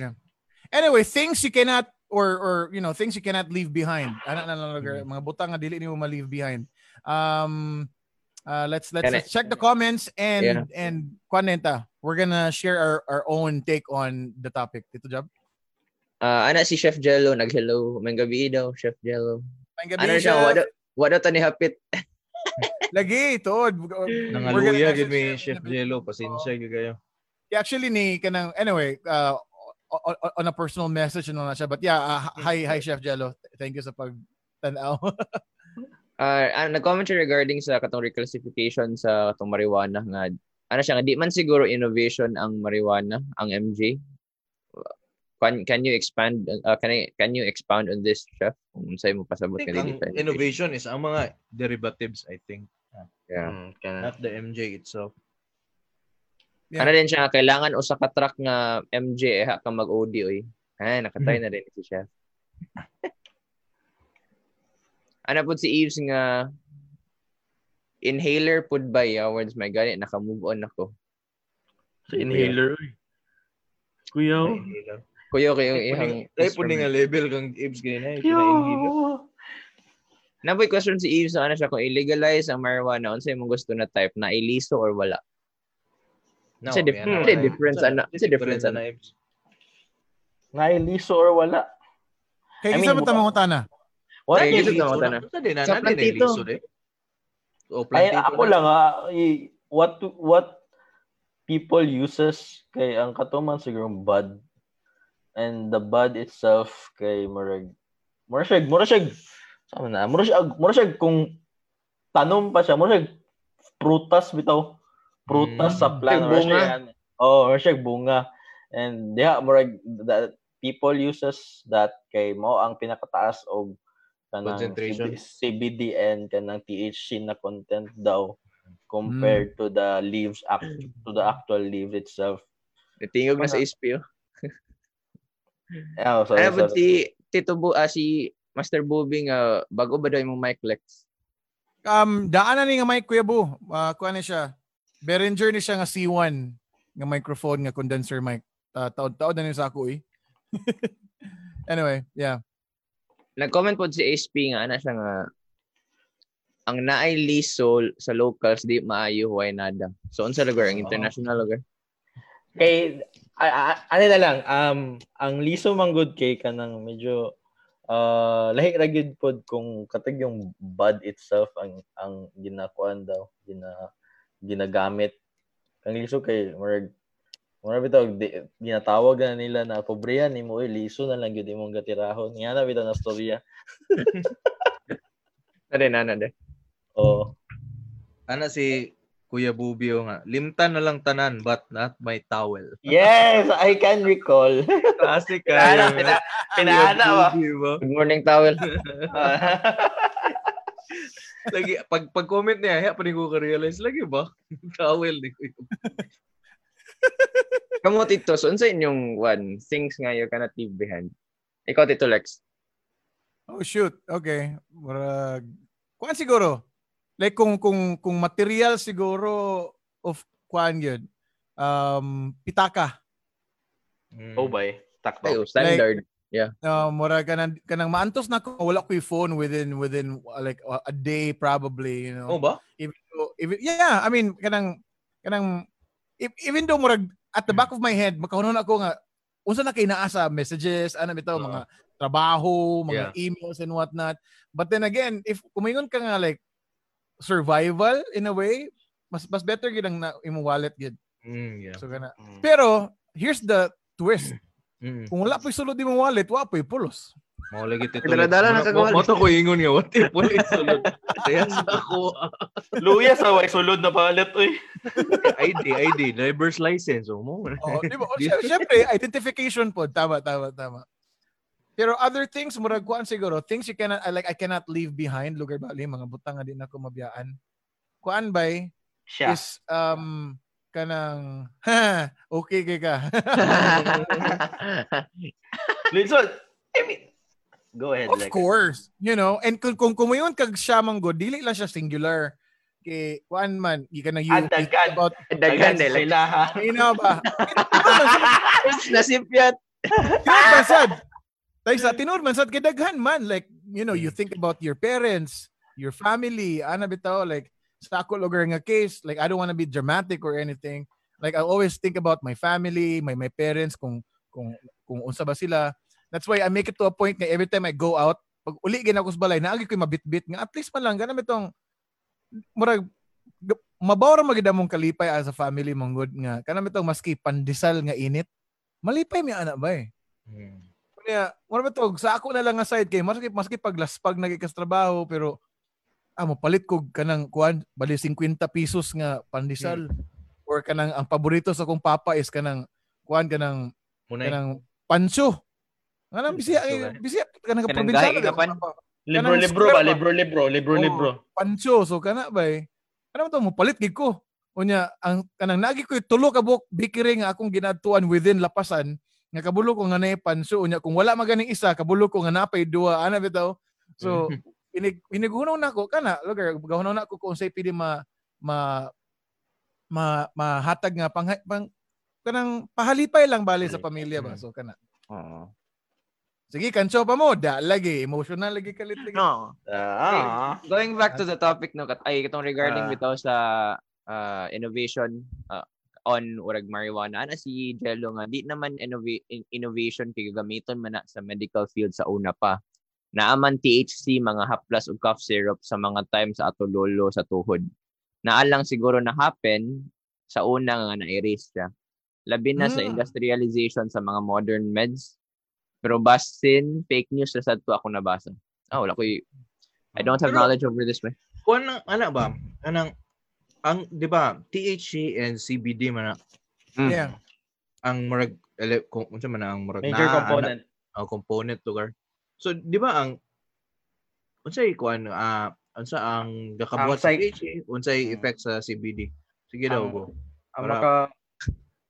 Anyway, things you cannot or or you know, things you cannot leave behind. Ana na lang Mhm. mga butang nga dili nimo ma-leave behind. Um uh, let's let's, let's check the comments and Yeah. and kwanenta. We're gonna share our, our own take on the topic. Dito job. Ah, ana si Chef Jello nag-hello. May gabi daw, Chef Jello. May gabi Ano siya, wala wala ta ni hapit. Lagi ito. Nangaluya gid mi Chef Jello, pasensya gyud kayo. Yeah, actually ni kanang anyway, uh, on, a personal message ano na siya. But yeah, uh, hi hi Chef Jello. Thank you sa pag tanaw. Ah, uh, nag-comment siya regarding sa katong reclassification sa katong marijuana nga ano siya nga di man siguro innovation ang marijuana, ang MJ. Can, can you expand uh, can I, can you expound on this chef kung unsay mo pasabot think dili innovation is ang mga derivatives I think, Yeah. Mm, not the MJ itself. Yeah. Ano din siya kailangan usa ka track nga MJ eh, ha ka mag-OD oy. Ay nakatry na din si chef. ano pud si Eves nga inhaler pud ba ya words my god naka-move on ako. Sa inhaler. uy. Kuya. Kuya kayo Ay, ihang Ay, po nga level kang Ibs kayo na. Yo. Naboy question si sa ano siya kung illegalize ang marijuana unsay imong gusto na type na iliso or wala. No, Sa dif- yan, sa ano, difference, sa- ano, sa difference, ano. Ibs. Nailiso or wala? Kay isa ba tamang utana? Wala Ay, iliso Liso na, na, utana. Sa na, na plantito. O Ay, plantito ako na. lang ha, i- what what people uses kay ang katuman siguro bud and the bud itself kay murag mura siya mura siya sama na mura siya mura siya kung tanom pa siya mura siya prutas bitaw. Prutas Mm. sa plant bunga. siya. Oh, or siya bunga. And yeah, murag that people uses that kay mo ang pinakataas og kanang Concentration. CBD and kanang THC na content daw compared to the leaves act to the actual leaf itself. Natingog na sa SP, oh. Yeah, so, Ano so, ba si Tito Bu, ah, si Master Bubing, ah, bago ba daw yung mic Lex? Um, daanan ni nga mic Kuya Bu. Uh, kuha na siya. Behringer ni siya nga C1 nga microphone nga condenser mic. Uh, taod-taod na ni sa ako eh. anyway, yeah. Nag-comment po si SP nga, ana siya nga, ang naay liso sa locals, di maayo, huwag nada. So, unsa lugar? Ang international lugar? kay a- a- ano na lang um ang liso man good kay kanang medyo uh, lahi ra gyud pod kung katag yung bud itself ang ang ginakuan daw gina ginagamit. Kang liso kay murag murag bitaw di, ginatawag na nila na pobrehan nimo eh liso na lang gyud imong gatirahon nga na bitaw na storya. Na din, ana din. oh Ana si Kuya Bubio nga. Limtan na lang tanan but not my towel. yes i can recall Classic pinana pina, pinana ba Good morning, towel. lagi pag pag comment niya, ya pa rin ko ka-realize lagi ba? towel ni Kuya. Kamu, Tito, so, unsa inyong one, things nga you cannot leave behind? Ikaw, Tito Lex. Oh shoot. Okay. Murag kuan siguro. Like kung kung kung material siguro of kuan yun. Um pitaka. Mm. oh bay takto Ayo, standard. Uh, murag kanang kanang maantos na ko wala ko yung phone within within uh, like a, a day probably, you know. Oh ba? even though, even, yeah, I mean, kanang, kanang, if, even though murag, at the back of my head, makahunon ako nga, unsa na kay naa sa messages, ano bitaw, Oo. mga trabaho, mga Yeah. emails and whatnot. But then again, if kumingon ka nga like, survival in a way, mas mas better gid ang na, imong wallet gid. Mm, yeah. So kana. Mm. Pero here's the twist. Mm. Kung wala pa sulod imong wallet, wa pa pulos. Mao lagi tito. Dala-dala na kagawa. Mo to ko ingon nga what if wala sulod. Kaya sa ako luya sa way sulod na palit oy ID ID driver's license mo. Oh, di ba? Syempre, identification po. Tama, tama, tama. Pero other things, murag kuan siguro, things you cannot, I like, I cannot leave behind, lugar bali, mga butang nga din ako mabiyaan. Kuan bay, siya is, um, kanang, ha, okay kay ka. so I mean go ahead of like course. You know, and kung, kung kumuyon kag siya manggo, dili lang siya singular. Kay, kuan man, you can you, Ah, about, Daghan eh. Like, sila ha you know ba? nasipyat. Tinuod man Like sa tinuod man sad kay daghan man like you know you think about your parents, your family, ana bitaw like sa ako lugar nga case like I don't want to be dramatic or anything. Like I always think about my family, my my parents kung kung kung unsa ba sila. That's why I make it to a point nga every time I go out, pag uli gid ako sa balay, naagi ko mabitbit nga at least man lang ganam itong murag mabaw ra magid kalipay as a family mong good nga kanam itong maski pandesal nga init malipay mi ana ba eh. Mm. Kaya, mo ba to, sa ako na lang nga side kay maski maski paglaspag nagikas trabaho pero ah palit ko kanang kuan bali 50 pesos nga pandesal or kanang ang paborito sa kong papa is kanang kuan kanang Munay. kanang pancho. Kanang bisya eh, eh. bisya kanang probinsya ka pan. libro Kanang libro square ba libro libro libro libro pancho so kana ba eh. Ano to mo palit gid ko. Unya ang kanang nagi ko tulo ka bikiri nga akong ginadtuan within lapasan nga kabulo ko nga nay panso unya kung wala maganing isa kabulo ko nga napay duha ana bitaw. So inig inigunaw na ko kana lugar gahunaw na ko kung say pili ma ma ma mahatag nga pang, pang kanang pahalipay lang bali sa pamilya ba so kana Oo. sige kanso pa mo da lagi emotional lagi kalit lagi No. ah Going back to the topic no kat ay itong regarding Ah. bitaw sa ah, innovation ah, on urag marijuana ana si Jello nga di naman innova- in- innovation kay gamiton man na sa medical field sa una pa naaman THC mga haplas ug cough syrup sa mga time sa ato lolo sa tuhod naalang siguro na happen sa una nga na-erase siya labi na sa Mm. industrialization sa mga modern meds pero basin fake news sa sad to ako nabasa ah wala ko I don't have Pero- knowledge over this way. Kuan nang ana ba? Anang ang 'di ba, THC and CBD man na, Mm. Yeah. ang murag ele, kung unsa man na ang murag Major na- component. ang component lugar. So, di ba ang unsay kuan ah unsa ang gakabuhat sa THC, unsay Mm. effect sa CBD? Sige daw go. Ang Para- maka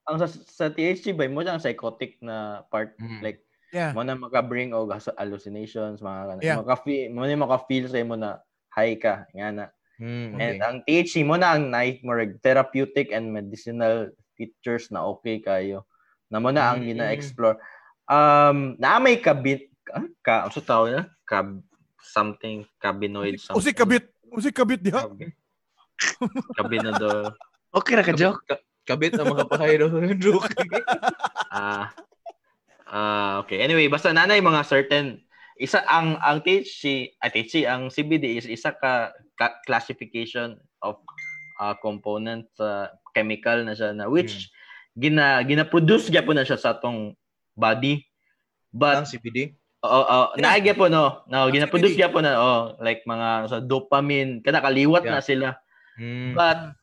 ang sa, sa THC ba mo ang psychotic na part Mm. like Yeah. mo na maka-bring og hallucinations mga Yeah. maka-feel mo na maka-feel sa imo na high ka nga na Mm, and okay. ang THC mo na ang night more therapeutic and medicinal features na okay kayo na mo na ang Mm. gina-explore um na may kabit ah, ka ano tawag na kab something cannabinoid something Usi kabit. Usi kabit diha. Cabinado. Okay ra ka, joke. Ka- kabit ang mga pahay daw joke. Ah, ah, okay. Anyway, basta nanay mga certain isa ang ang THC, at THC ang CBD is isa ka, ka- classification of uh, component sa chemical na siya na which gina gina-produce gyapon na siya sa atong body. ang But CBD. oo, oo, Yeah. naay gyapon no. No, Ang gina-produce CBD. gyapon na oh, like mga sa dopamine kana kaliwat Yeah. na sila. Mm. But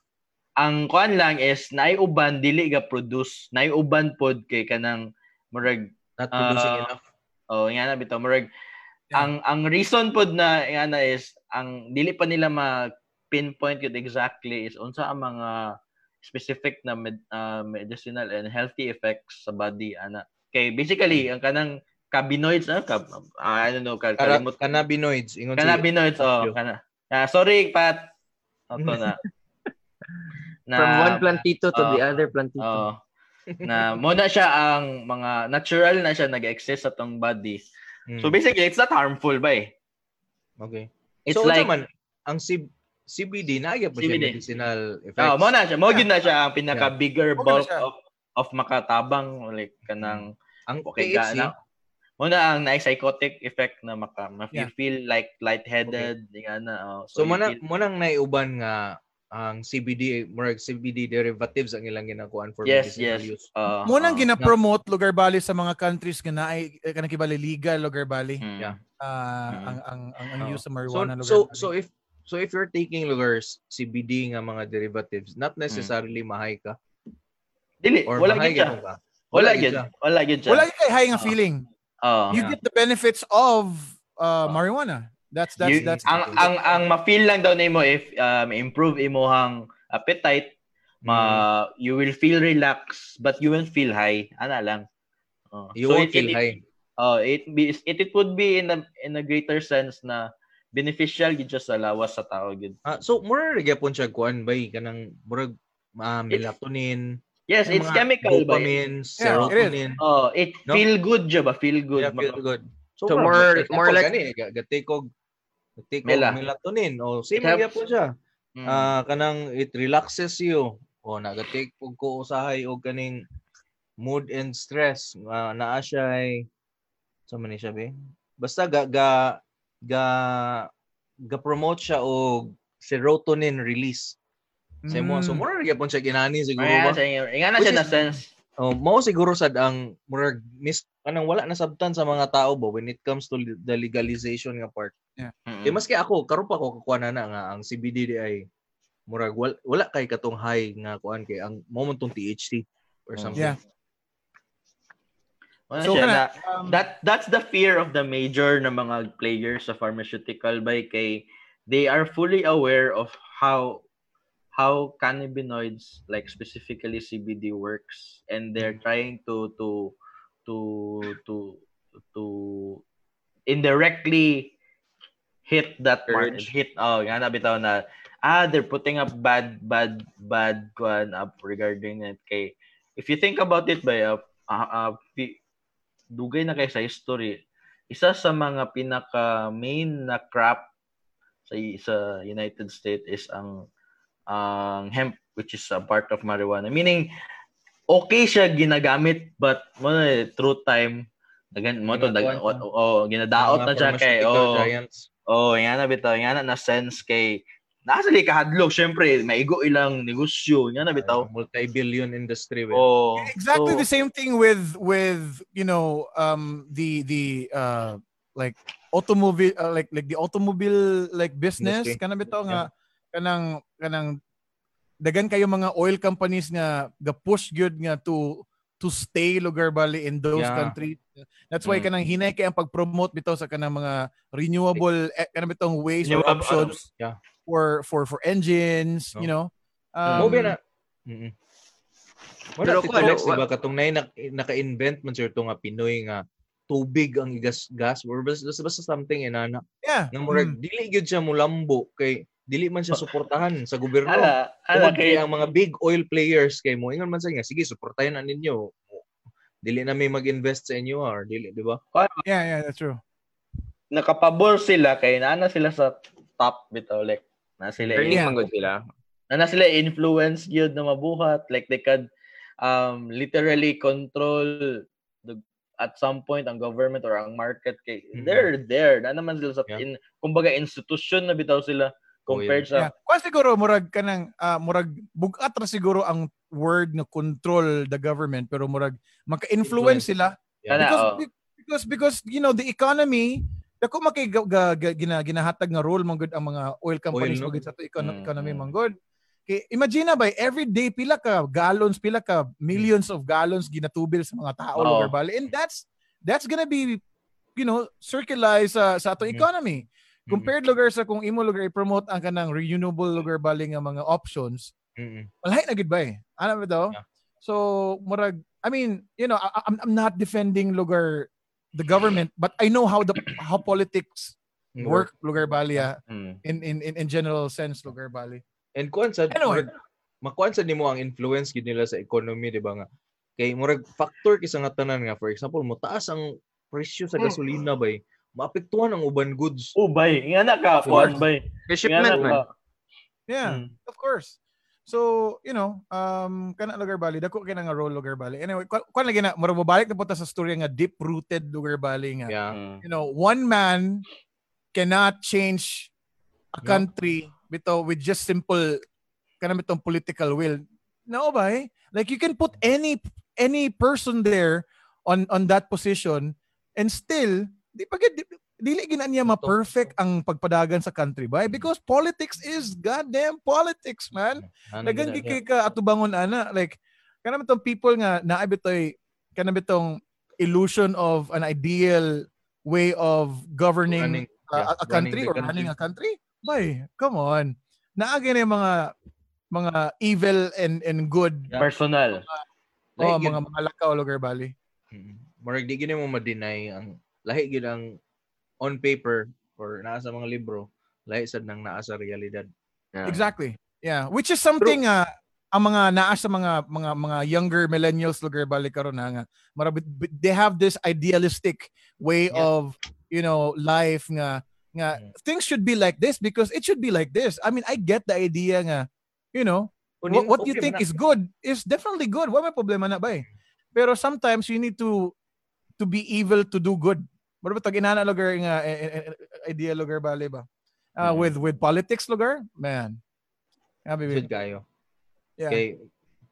ang kuan lang is naay uban dili ga produce, naay uban pod kay kanang murag Not producing ah, enough. Oh nga na bitaw murag Yeah. ang ang reason pod na nga na is ang dili pa nila ma pinpoint yun exactly is unsa ang mga specific na med, ah, medicinal and healthy effects sa body ana. Kay basically ang kanang cannabinoids ah, ka, ah, I don't know ka, Kara, kalimot cannabinoids. Ingon si cannabinoids oh kana. Ah, sorry Pat. Ato na. na From one plantito to the Oh. other plantito. Oo. Na mo na siya ang mga natural na siya nag-exist sa tong body. Mm. So basically, it's not harmful ba eh. okay. It's so, like, unsa man, ang C- CBD, naagya po siya CBD. medicinal effects. oh, mo na siya. Mo Yeah. na siya ang pinaka-bigger na bulk siya. of of makatabang like kanang ang okay THC, ga na. Mo na ang na-psychotic effect na maka ma Yeah. feel like lightheaded, nga na. oh. so, you mo na, feel- mo nang naiuban nga ang CBD, murag CBD derivatives ang ilang ginakuan for Yes, medicinal yes. use. Uh, Munang uh, gina-promote lugar bali sa mga countries nga naay eh, kanang kibali legal lugar bali. mm. Yeah. Ah, Mm. ang ang ang, ang Oh. use sa So, marijuana lugar so, bali. so if so if you're taking lugars CBD nga mga derivatives, not necessarily mahay ka Dili, or wala gyud ka. Wala siya. Wala siya. wala gyud kay high nga feeling. Oh. You Yeah. get the benefits of uh, Ah. marijuana. That's that's You- that's ang ang ang ma-feel lang daw nimo if um, improve imong appetite ma you will feel relaxed but you won't feel high. Ana lang. Oh. You So won't it- feel it, high. oh it, be it it would be in a in a greater sense na beneficial gid siya sa lawas sa tao gid Ah, so ra gyapon siya kuan bay? Kanang murag ah, melatonin, yes it's chemical ba dopamine, Yeah, serotonin. oh it No? feel good ba? Feel good. Yeah, feel good. So, So, more- example, more like- gani, ga- og Mela. melatonin o same It helps. gyapon siya. Mm. Ah, kanang it relaxes you. O nagatake og ko usahay og kaning mood and stress uh, naa siya ay sa man siya be. Basta ga ga ga ga promote siya og serotonin release sa. So Mm. mura ra gyapon siya ginani siguro ba. sa inyo. Inga na Which siya na sense. Oh, mao siguro sad ang murag mis kanang wala na sabtan sa mga tao ba when it comes to the legalization nga part. Mm-mm. Kay maski ako karon pa ko kukuha na na nga ang CBD di ay murag wala, wala kay katong high nga kuan kay ang moment tong THC or Mm. something. Yeah. Wala So siya kana na, um, that that's the fear of the major na mga players sa pharmaceutical by kay they are fully aware of how how cannabinoids like specifically CBD works and they're trying to to to to to indirectly hit that mark hit oh nga na bitaw na ah they're putting up bad bad bad one up regarding it. Kay if you think about it by uh, uh, uh, dugay na kay sa history. Isa sa mga pinaka main na crop sa sa United States is ang ang hemp which is a part of marijuana. Meaning okay siya ginagamit but mo na through time dagan mo to dag oh, oh, ginadaot na siya kay oh giants. Oh, nga na bitaw, nga na na sense kay Nasali kahadlok, syempre, maigo ilang negosyo. Nga na bitaw. multi-billion industry. we. Oh, exactly so- the same thing with with you know um the the uh like automobile uh, like like the automobile like business Industry. kana bitaw nga kanang kanang dagan kayo mga oil companies nga ga push good nga to to stay lugar bali in those Yeah. countries. That's why Mm. kanang hinay kay ang pag-promote bitaw sa kanang mga renewable eh, kanang bitong ways or Renewable, options Yeah. for for for engines, No. you know. Mo Um, ba na? Mm. Wala Pero Pero kung ano, diba katong nay nak- naka-invent man sir to nga Pinoy nga tubig ang igas gas or basta, basta, something inana yeah. nga murag Mm. dili gyud siya mulambo kay dili man siya suportahan sa gobyerno Ala, ala kay ang mga big oil players kay mo ingon man sa nga sige suportahan na ninyo dili na may mag-invest sa inyo or dili di ba Yeah, yeah, that's true. nakapabor sila kay naana sila sa top bitaw like na sila Earning Yeah. good sila. na sila influence gyud na mabuhat like they could um literally control the at some point ang government or ang market kay Mhm. they're there na naman sila sa Yeah. in kumbaga institution na bitaw sila compared Yeah. sa Kung siguro murag kanang ah, murag bugat ra siguro ang word na control the government pero murag maka-influence sila Yeah. Because oh. because because you know the economy dako ga- gina, ginahatag nga role man gud ang mga oil companies no? mo gud sa to economy, Mm, economy mm. man gud kay imagine na ba every day pila ka gallons pila ka millions of gallons ginatubil sa mga tao lugar bali and that's that's gonna be you know circularize sa sa ato Mhm. economy Mm-mm. Compared lugar sa kung imo lugar i-promote ang kanang renewable lugar bali nga mga options Mm-mm. Malay na gud ba eh. Ano ba? Yeah. So, murag, I mean, you know, I, I'm, I'm not defending lugar, the government, but I know how the how politics work lugar bali ah, mm, in, in in in general sense lugar bali. And kuan sa Anyway. makuan sa nimo ang influence gid nila sa economy di ba nga. Kay murag factor kisa nga tanan nga for example mo taas ang presyo sa Mm. gasolina bay. Maapektuhan ang uban goods. ubay nga na ka Of kuan course. bay Kay nga shipment man. ka Yeah, Mm. of course. So, you know, um kana lugar bali dako kina nga role lugar bali. Anyway, kuan kuan lagi na murag mabalik na punta sa storya nga deep rooted lugar bali nga. Yeah. Mm. you know, one man cannot change a No. country bito with just simple kana bitong political will. No ba eh? Like you can put any any person there on on that position and still di pa gid- di- dili gina niya ma-perfect ang pagpadagan sa country ba? Because politics is goddamn politics, man. Ano Dagan gina- gikay ka atubangon ana like kana bitong people nga naa bitoy kana bitong illusion of an ideal way of governing Running- a- yeah, a, a country running or running a country. Bay, come on. Naagi na yung mga mga evil and and good Yeah. personal oh, Like mga mga lakaw lugar bali. Mm. Murag di gini mo ma-deny ang lahi gid ang on paper or naa sa mga libro, lahi sad nang naa sa realidad. Yeah. Exactly. Yeah, which is something uh, ang mga naa sa mga mga mga younger millennials lugar bali karon na nga. Marami they have this idealistic way Yeah. of, you know, life nga nga Mm. things should be like this because it should be like this. I mean, I get the idea nga, you know, what, what you think is good is definitely good. Wala may problema na ba eh. Pero sometimes you need to to be evil to do good. Ano ba tag inana lugar nga eh, eh, eh, idea lugar bali ba? Uh, with with politics lugar, man. Grabe, Good babe. kayo. Yeah. Kay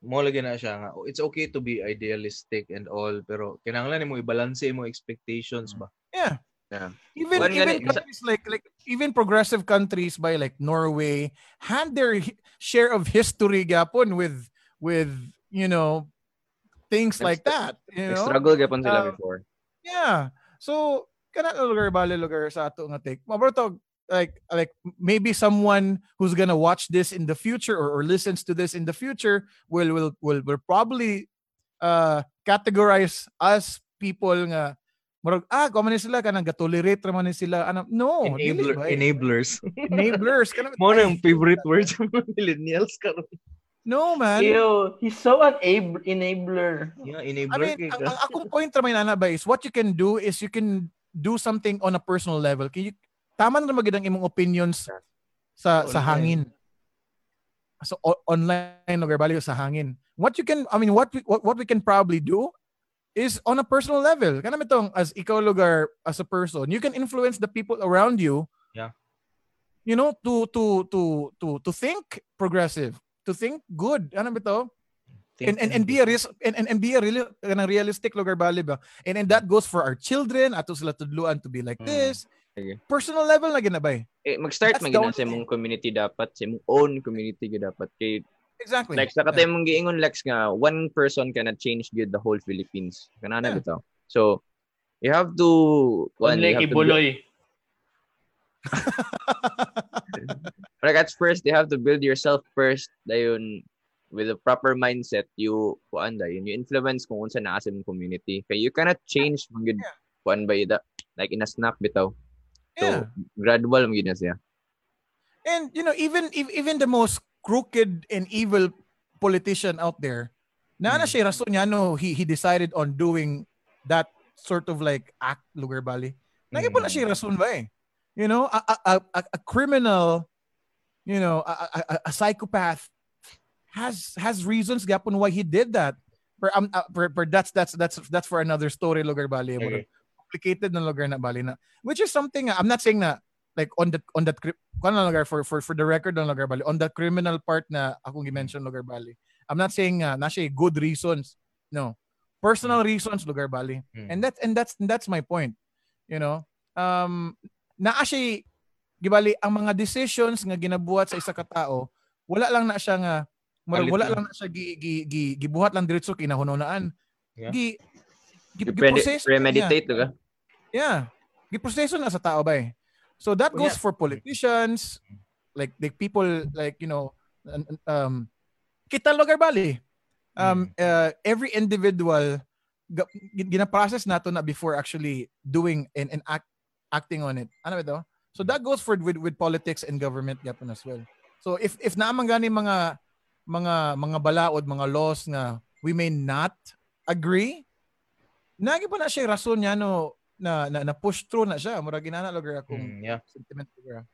mo lagi na siya nga oh, it's okay to be idealistic and all pero kinahanglan mo i-balance mo expectations ba. Yeah. Yeah. Even Well, even gani- countries like like even progressive countries by like Norway had their share of history gapon with with you know things like that, you know. Struggle gyapon sila Um, before. Yeah. So kana lugar bale lugar sa ato nga take. Maborto like like maybe someone who's gonna watch this in the future or, or listens to this in the future will will will, will probably uh categorize us people nga murag ah kamo ni sila kanang gatolerate ra man ni sila ano no Enabler, eh. enablers. enablers kanang mo na yung favorite words ng millennials karon. No man Ew, he's so an ab- enabler Yeah, enabler. I enabler mean, kay eh, ang, ang akong point ra may ba is what you can do is you can do something on a personal level. Can you, tama na magid ang imong opinions sa sa hangin. So o- online lugar bali sa hangin. What you can I mean what we, what, what we can probably do is on a personal level. Kana mitong as ikaw lugar as a person, you can influence the people around you. Yeah. You know to to to to to think progressive, to think good. Ano bito? and and, and be a ris- and, and, and be a really kanang realistic lugar bali ba and and that goes for our children ato sila tudluan to be like Mm. this Sige. personal level na ginabay Eh, mag-start That's man the gina sa imong community dapat, sa imong own community gyud dapat kay Exactly. Like sa katay mong giingon Lex nga one person cannot change good the whole Philippines. Kanana Yeah. bitaw. So you have to kuan, Only you have kay to Buloy. Like at first you have to build yourself first dayon with a proper mindset you kuan dayon you influence kung unsa naa sa community kay you cannot change man gud kuan ba like in a snap bitaw so yeah. gradual mo na siya And you know, even even the most crooked and evil politician out there, na na Mm. siya rason niya no, he he decided on doing that sort of like act lugar bali. Naging na siya rason ba eh. You know, a, a, a, criminal, you know, a, a, a- psychopath has has reasons gapon why he did that. Per, um, uh, per, per that's that's that's that's for another story lugar bali. Okay. Complicated na lugar na bali na. Which is something I'm not saying na like on that on that kuan lugar for for for the record lang lugar bali on that criminal part na akong gi-mention lugar bali I'm not saying uh, na siya good reasons no personal reasons lugar bali Mm. and that and that's and that's my point you know um naa siya gibali ang mga decisions nga ginabuhat sa isa ka tao wala lang na siya nga Palit wala lang. lang na siya gi, gi, gi, gibuhat lang diretso kinahunonaan Yeah. gi gi, giproseso niya. premeditate ka Yeah. Giproseso na sa tao ba eh. So that goes Yeah. for politicians, like like people like you know um kita lugar bali. Um uh, every individual gina-process nato na before actually doing and, and act, acting on it. Ano ba ito? So that goes for with with politics and government yapon as well. So if if naman gani mga mga mga balaod, mga laws nga we may not agree, nagi pa na siya rason niya no na, na, na push through na siya. Mura ginana lugar akong Mm, yeah. sentiment lugar.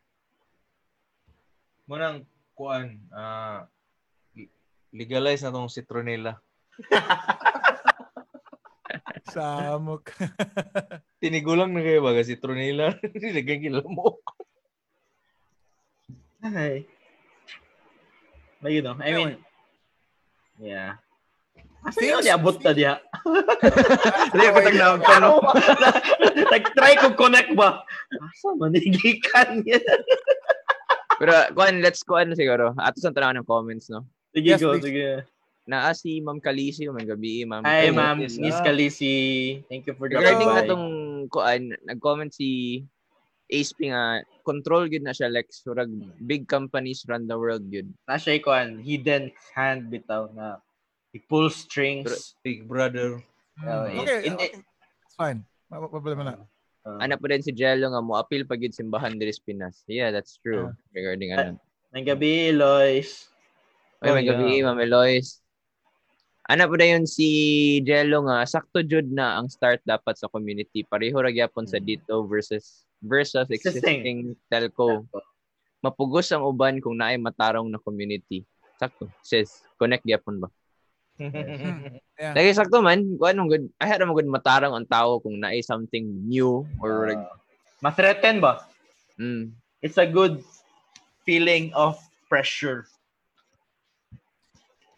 Munang kuan ah legalize na tong citronella. Samok. Tinigulang na kayo baga citronella. Nilagay mo. Ay. But you know, I mean, yeah. Asa yun, niabot na diya. Hindi ko tag na Ano? Nag-try ko connect ba? Asa manigikan yan? pero kuan let's kuan na siguro ato sa tanaw ng comments no Sige Yes, go, sige. Naa si Ma'am Kalisi may gabi Ma'am Hi, Kalisi. ma'am. Ah. Miss Kalisi. Thank you for Regarding dropping na by. tong kuan, nag-comment si Ace P nga, control gud na siya Lex. Murag big companies run the world gud. Na siya kuan, hidden hand bitaw na he pulls strings. Big brother. Uh, Hmm. okay, in- okay. It's fine. Ma- ma- Problema na. Uh, Ana pa din si Jello nga mo appeal pag gid simbahan diri sa Pinas. Yeah, that's true. Regarding ano. May gabi, Lois. Ay, Oh, may gabi, yeah. Ma'am Eloise. Ana pa yun si Jello nga, sakto jud na ang start dapat sa community. Pareho ra gyapon sa Mm. dito versus versus Existing. telco. Mapugos ang uban kung naay matarong na community. Sakto. Sis, connect gyapon ba? Yeah. Lagi sakto man, anong good, I had a good matarang ang tao kung naay something new or like, Uh, ma-threaten ba? mm, It's a good feeling of pressure.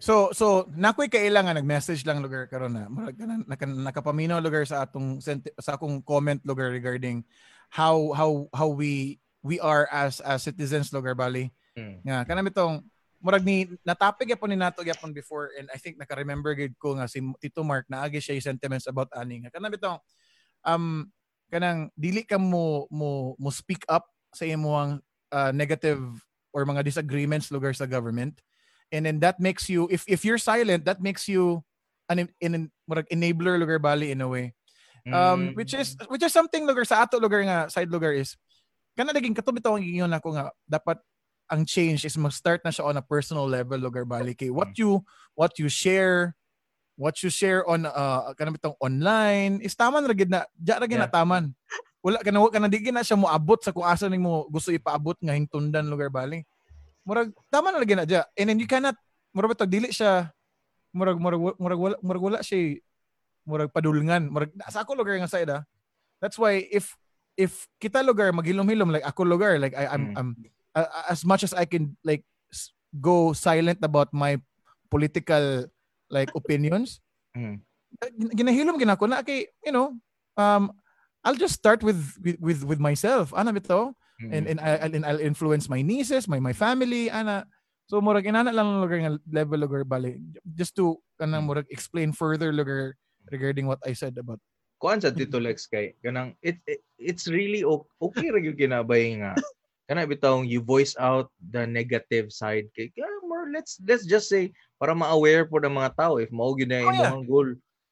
So so nakoy kailangan nag-message lang lugar karon na murag ka na- naka, nakapaminaw lugar sa atong sa akong comment lugar regarding how how how we we are as as citizens lugar bali. Mm. Nga kanami tong murag ni natapig yapon ni nato yapon before and I think naka-remember gid ko nga si Tito Mark na agi siya yung sentiments about ani nga kanami tong um kanang dili ka mo mo mo speak up sa imong uh, negative or mga disagreements lugar sa government and then that makes you if if you're silent that makes you an in, murag enabler lugar bali in a way um Mm. which is which is something lugar sa ato lugar nga side lugar is kana naging katubitaw ang ingon ako nga dapat ang change is mag-start na siya on a personal level lugar bali kay what you what you share what you share on uh kana bitong online is taman ra gid na ja ra gid na Yeah. taman wala kana kana di na siya moabot sa kung asa nimo gusto ipaabot nga hingtundan lugar bali murag tama na lagi na dya and then you cannot murag bitong dili siya murag murag murag wala murag wala siya murag padulngan murag sa ako lugar nga side ah. That's why if if kita lugar maghilom-hilom like ako lugar like I I'm, Mm. I'm uh, as much as I can like go silent about my political like opinions Mm. gin- ginahilom ginako na kay you know um I'll just start with with with, with myself. Ana bitaw Mm. and and I and I'll influence my nieces, my my family, ana. So murag inana lang ang lugar nga level lugar bali just to kanang Hmm. murag explain further lugar regarding what I said about kuan sa Tito Lex kay kanang it, it it's really o- okay ra gyud kinabay nga kana bitawng you voice out the negative side kay more let's let's just say para ma-aware po ng mga tao if mao gyud na Oh, imong goal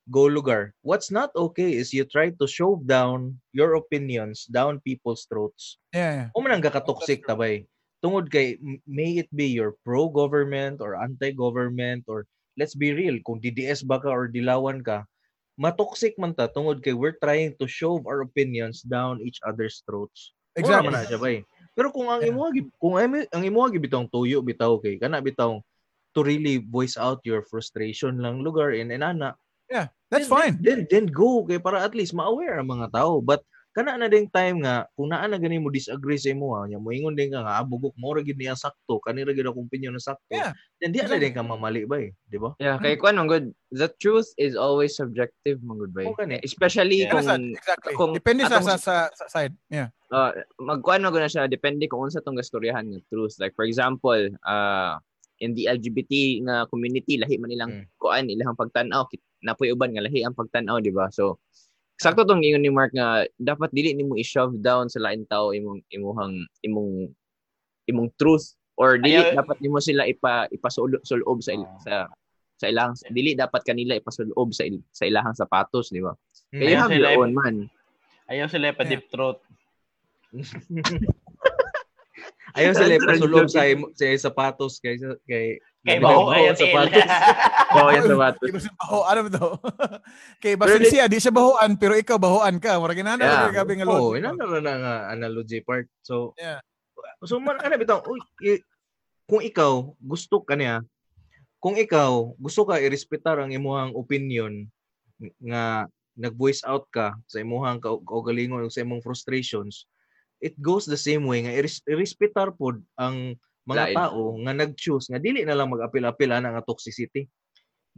goal lugar what's not okay is you try to shove down your opinions down people's throats yeah. o man ang kakatoxic That's true. tabay tungod kay may it be your pro government or anti government or let's be real kung DDS ba ka or dilawan ka matoxic man ta tungod kay we're trying to shove our opinions down each other's throats Exactly. man na siya bay pero kung ang Yeah. kung ang, gi bitong tuyo bitaw kay kana bitaw to really voice out your frustration lang lugar in enana That's then, fine. Then, then go kay para at least ma-aware ang mga tao. But kana na ding time nga kung naa na gani mo disagree sa imo ha, nya moingon din ka nga abugok mo ra gid niya sakto, kani ra gid akong opinion na sakto. Yeah. Then di na din ka mamali ba eh, di ba? Yeah, kay kuan man good. The truth is always subjective, man good bay. Oo, kani. Especially Yeah. kung? Exactly. kung Depende sa, atong- sa, sa, sa side. Yeah. uh, magkuan mo na siya depende kung unsa tong gastoryahan nga truth. Like for example, uh, in the LGBT nga community lahi man ilang Mm. kuan ilang pagtan-aw napoy uban nga lahi ang pagtan-aw, di ba? So sakto tong ingon ni Mark nga dapat dili nimo i-shove down sa lain tao imong imuhang imong imong truth or dili Ayaw- dapat nimo sila ipa ipasulob sulob sa il- Ah. sa sa ilang dili dapat kanila ipasulob sa il, sa ilahang sapatos, di ba? Mm. Kaya have your own man. Ayaw sila pa deep throat. Ayaw sila ipasulob sa sa sapatos kay kay Kay Baho baho ang ayaw sapatos. Oo, yung sapatos. Kay baho, ano ba to? Kay basin di- siya, di siya bahoan, pero ikaw bahoan ka. Mura ginana Yeah. yeah. gabi nga Oh, logic. ina na na nga analogy part. So Yeah. So man ana bitaw, uy, kung ikaw gusto ka niya, kung ikaw gusto ka irespetar ang imuhang opinion nga nag-voice out ka sa imuhang ka- kaugalingon o sa imong frustrations, it goes the same way nga ires- irespetar pod ang mga Lain. tao nga nag-choose nga dili na lang mag-apil-apil ana nga toxicity.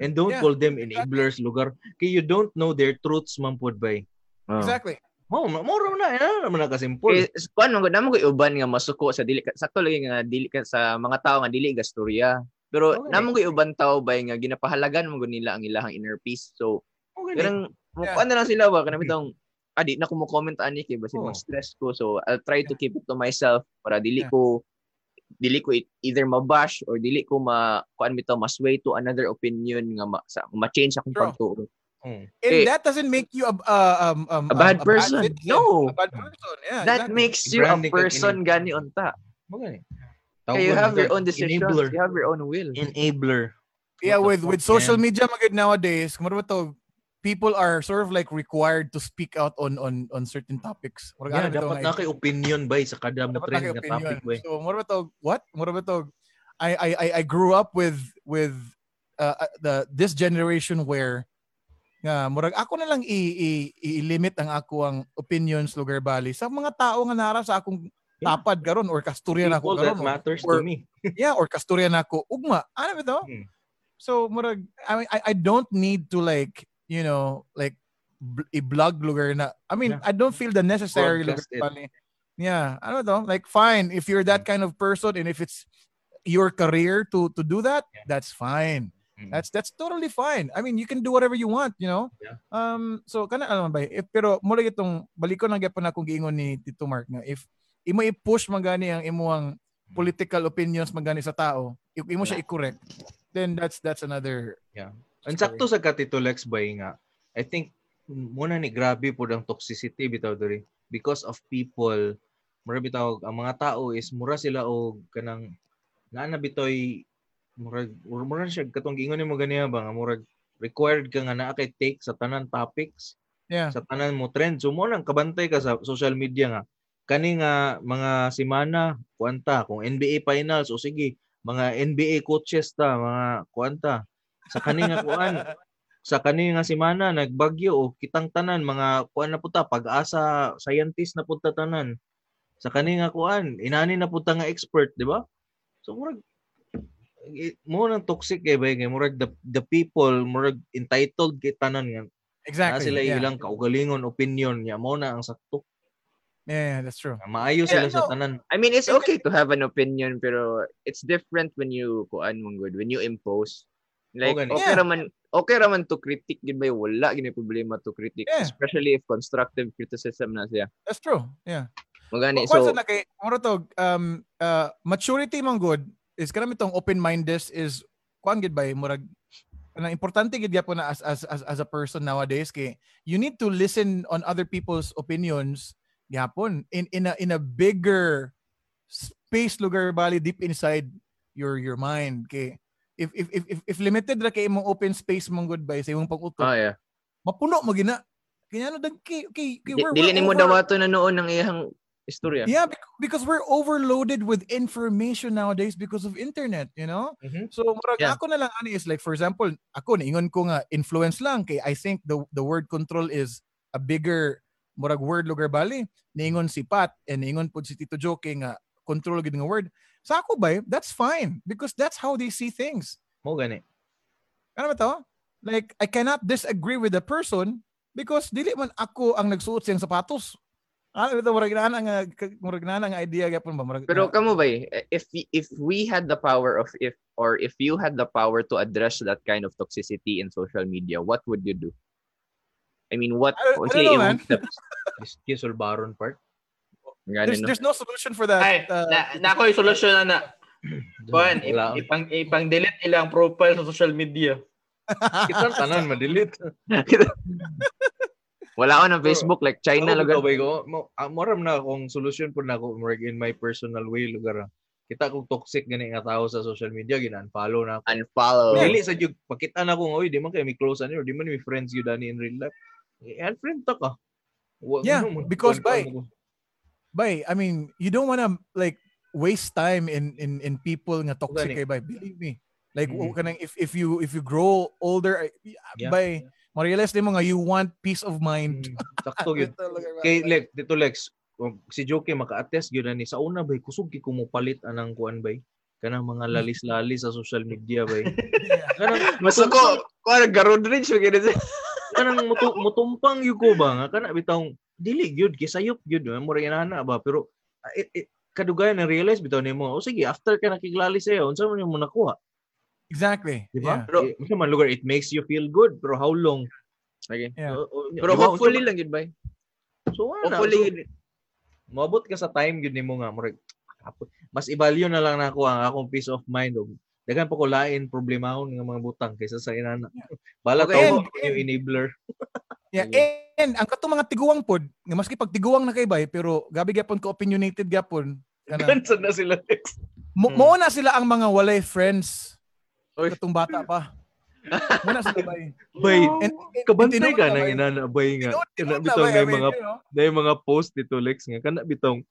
And don't Yeah. call them enablers lugar kay you don't know their truths man pod bay. Oh. Exactly. Mo mo ra na ina naman na kasimple. Kay kuan man gud uban nga masuko sa dili sakto lagi nga dili ka sa mga tao nga dili gastorya. Pero Okay. namo koy uban tao bay nga ginapahalagan mo gud nila ang ilahang inner peace. So Okay, kanang Yeah. yeah. na lang sila ba kanang bitong adi na ko mo comment ani kay basin Oh. mag stress ko. So I'll try to keep it to myself para dili Yeah. ko dili ko it- either mabash or dili ko ma kuan bitaw masway to another opinion nga ma, sa, ma-change akong True. pagtuo. Mm. And Eh, that doesn't make you a, uh, um, um, A bad um, person. citizen. No. A bad person. Yeah. That exactly. makes you a person gani unta. Mo gani. Kaya you have your own decisions. Enabler. You have your own will. Enabler. Yeah, with with social media magid nowadays, ba to, people are sort of like required to speak out on on on certain topics. Murag Yeah, dapat na kay opinion bay sa kada mo trend na nga topic bay. So, mura ba to, what? Mura ba to, I, I, I, grew up with, with uh, uh, the, this generation where, nga, murag ako na lang i-limit ang ako ang opinions lugar bali sa mga tao nga nara sa akong Yeah. tapad karon or kasturya na ako karon. matters or- to me. yeah, or kasturya na ako. Ugma, ano ba to? Hmm. So, murag, I, mean, I, I don't need to like, you know, like, bl- i-blog lugar na. I mean, Yeah. I don't feel the necessary lugar Broadcast it. bali. Yeah, ano to? Like, fine, if you're that kind of person and if it's your career to to do that, Yeah. that's fine. Mm. That's that's totally fine. I mean, you can do whatever you want, you know. Yeah. Um so kana alam ba if pero mula itong balik ko na gyapon akong giingon ni Tito Mark nga if imo i-push magani ang imuang political opinions magani sa tao, imo siya i-correct, then that's that's another Ang sakto sa Katito Lex bay nga, I think muna ni grabe po ang toxicity bitaw diri because of people mura bitaw ang mga tao is mura sila og kanang nga na bitoy murag mura siya katong giingon nimo ganiya ba nga murag required ka nga naa kay take sa tanan topics Yeah. sa tanan mo trend. So mo nang kabantay ka sa social media nga. Kani nga mga simana kuanta kung NBA finals o sige mga NBA coaches ta mga kuanta sa kani nga kuan sa kani nga simana nagbagyo o kitang tanan mga kuan na puta pag-asa scientist na punta tanan sa kani nga kuan inani na punta nga expert di ba so murag mo nang toxic kay bay kay murag the, the people murag entitled kay tanan nga na Exactly. sila yeah. ilang kaugalingon opinion niya mo na ang sakto Yeah, that's true. Maayo Yeah, sila sa no. tanan. I mean, it's okay to have an opinion, pero it's different when you, kuan mong good, when you impose. Like, Okay. okay Yeah. raman, okay raman to critique, gid ba, wala gini problema to critique. Yeah. Especially if constructive criticism na siya. That's true. Yeah. Magani, So, so, na kay moro to um uh, maturity man good is kanang itong open-minded is kuan gid ba murag kanang importante gid gyapon na as, as as as a person nowadays kay you need to listen on other people's opinions gyapon in in a in a bigger space lugar bali deep inside your your mind kay if if if if, if limited ra kay imong open space mong good ba sa imong pag-utok ah, yeah. mapuno mo gina kaya ano dag kay kay, kay we're- Dili we're ni dawato na noon ng iyang istorya. Yeah, because we're overloaded with information nowadays because of internet, you know? Mhm. So, murag Yeah. ako na lang ano is like for example, ako niingon ko nga influence lang kay I think the the word control is a bigger murag word lugar bali. Niingon si Pat and niingon po si Tito Joke nga control gid nga word. Sa ako ba, that's fine because that's how they see things. Mo gani. Ano ba to? Like I cannot disagree with the person because dili man ako ang nagsuot siyang sapatos. Ano ito murag na nga murag na nga idea gyapon ba murag Pero kamo ba eh, if if we had the power of if or if you had the power to address that kind of toxicity in social media, what would you do? I mean, what I don't- I don't know, man. steps? Kiss or baron part. There's, no? there's no solution for that. Ay, uh, na, na ako yung solusyon na na. Kuan, ipang ipang delete ilang profile sa social media. Kita tanan ma-delete. Wala ako ng Facebook like China Ako, lugar. ko, mo, ah, moram na akong solution po na ako in my personal way lugar. ah. Kita kong toxic gani nga tao sa social media, gina-unfollow na ako. Unfollow. Dili sa jud pakita na ko oy di man kay mi close ani or di man mi friends gyud ani in real life. Eh, unfriend ta ka. Wa- Yeah, ano, because by-. Bay, I mean, you don't wanna like waste time in in in people nga toxic kay bay. Believe me. Like Mhm. mm kanang if if you if you grow older Yeah. bay, ma-realize nimo nga you want peace of mind. Mm, Sakto gyud. Kay Lex, dito Lex, si Joke maka-attest gyud ani sa una bay kusog gi ko mo palit anang kuan bay. Kanang mga lalis-lalis sa social media bay. Kanang Mas ako, kuha garod rin siya ganun. kanang mutu, mutumpang yun ko ba nga kana bitawng dili gyud gisayop gyud mo rin ana ba? Pero ah, it, it, kadugayan na realize bitaw nimo o sige after ka nakiglali sayo unsa man mo nakuha Exactly. di ba? Yeah. Pero- unsa man lugar it makes you feel good pero how long? Okay. Yeah. O- Pero di ba, hopefully lang yun ba? so ana Hopefully, so, moabot ka sa time gyud nimo nga murag mas i-value na lang nako ang akong peace of mind og daghan pa ko lain problemahon nga mga butang kaysa sa inana bala Okay, tawo yung enabler Yeah, and ang katong mga tiguang pod, nga maski pag tiguang na kay bay, pero gabi gyapon ko opinionated gyapon. Kana, gansa na sila Lex mo, Hmm. na sila ang mga walay friends Oy. katong bata pa. Mo na sila bay. bay And, and- kabantay and ka tinuod na, ng bay. nga. Kana bitong may mga na mga post dito Lex nga kana bitong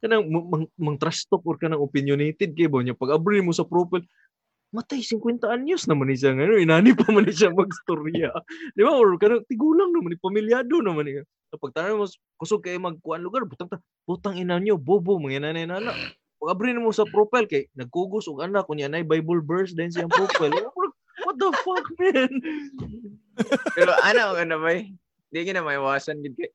kanang mang, mang, trash talk or kanang opinionated kay bo pag abri mo sa profile matay 50 anyos naman ni siya ngayon inani pa man siya magstorya di ba or kanang tigulang naman ni pamilyado naman ni pag tanan mo kusog kay magkuan lugar butang ta butang ina niyo bobo mga nanay nana pag abri mo sa profile kay nagkugos og anak kunya nay bible verse din siyang profile what the fuck man pero ano, ano ba? Hindi ka na maiwasan. Gid kay.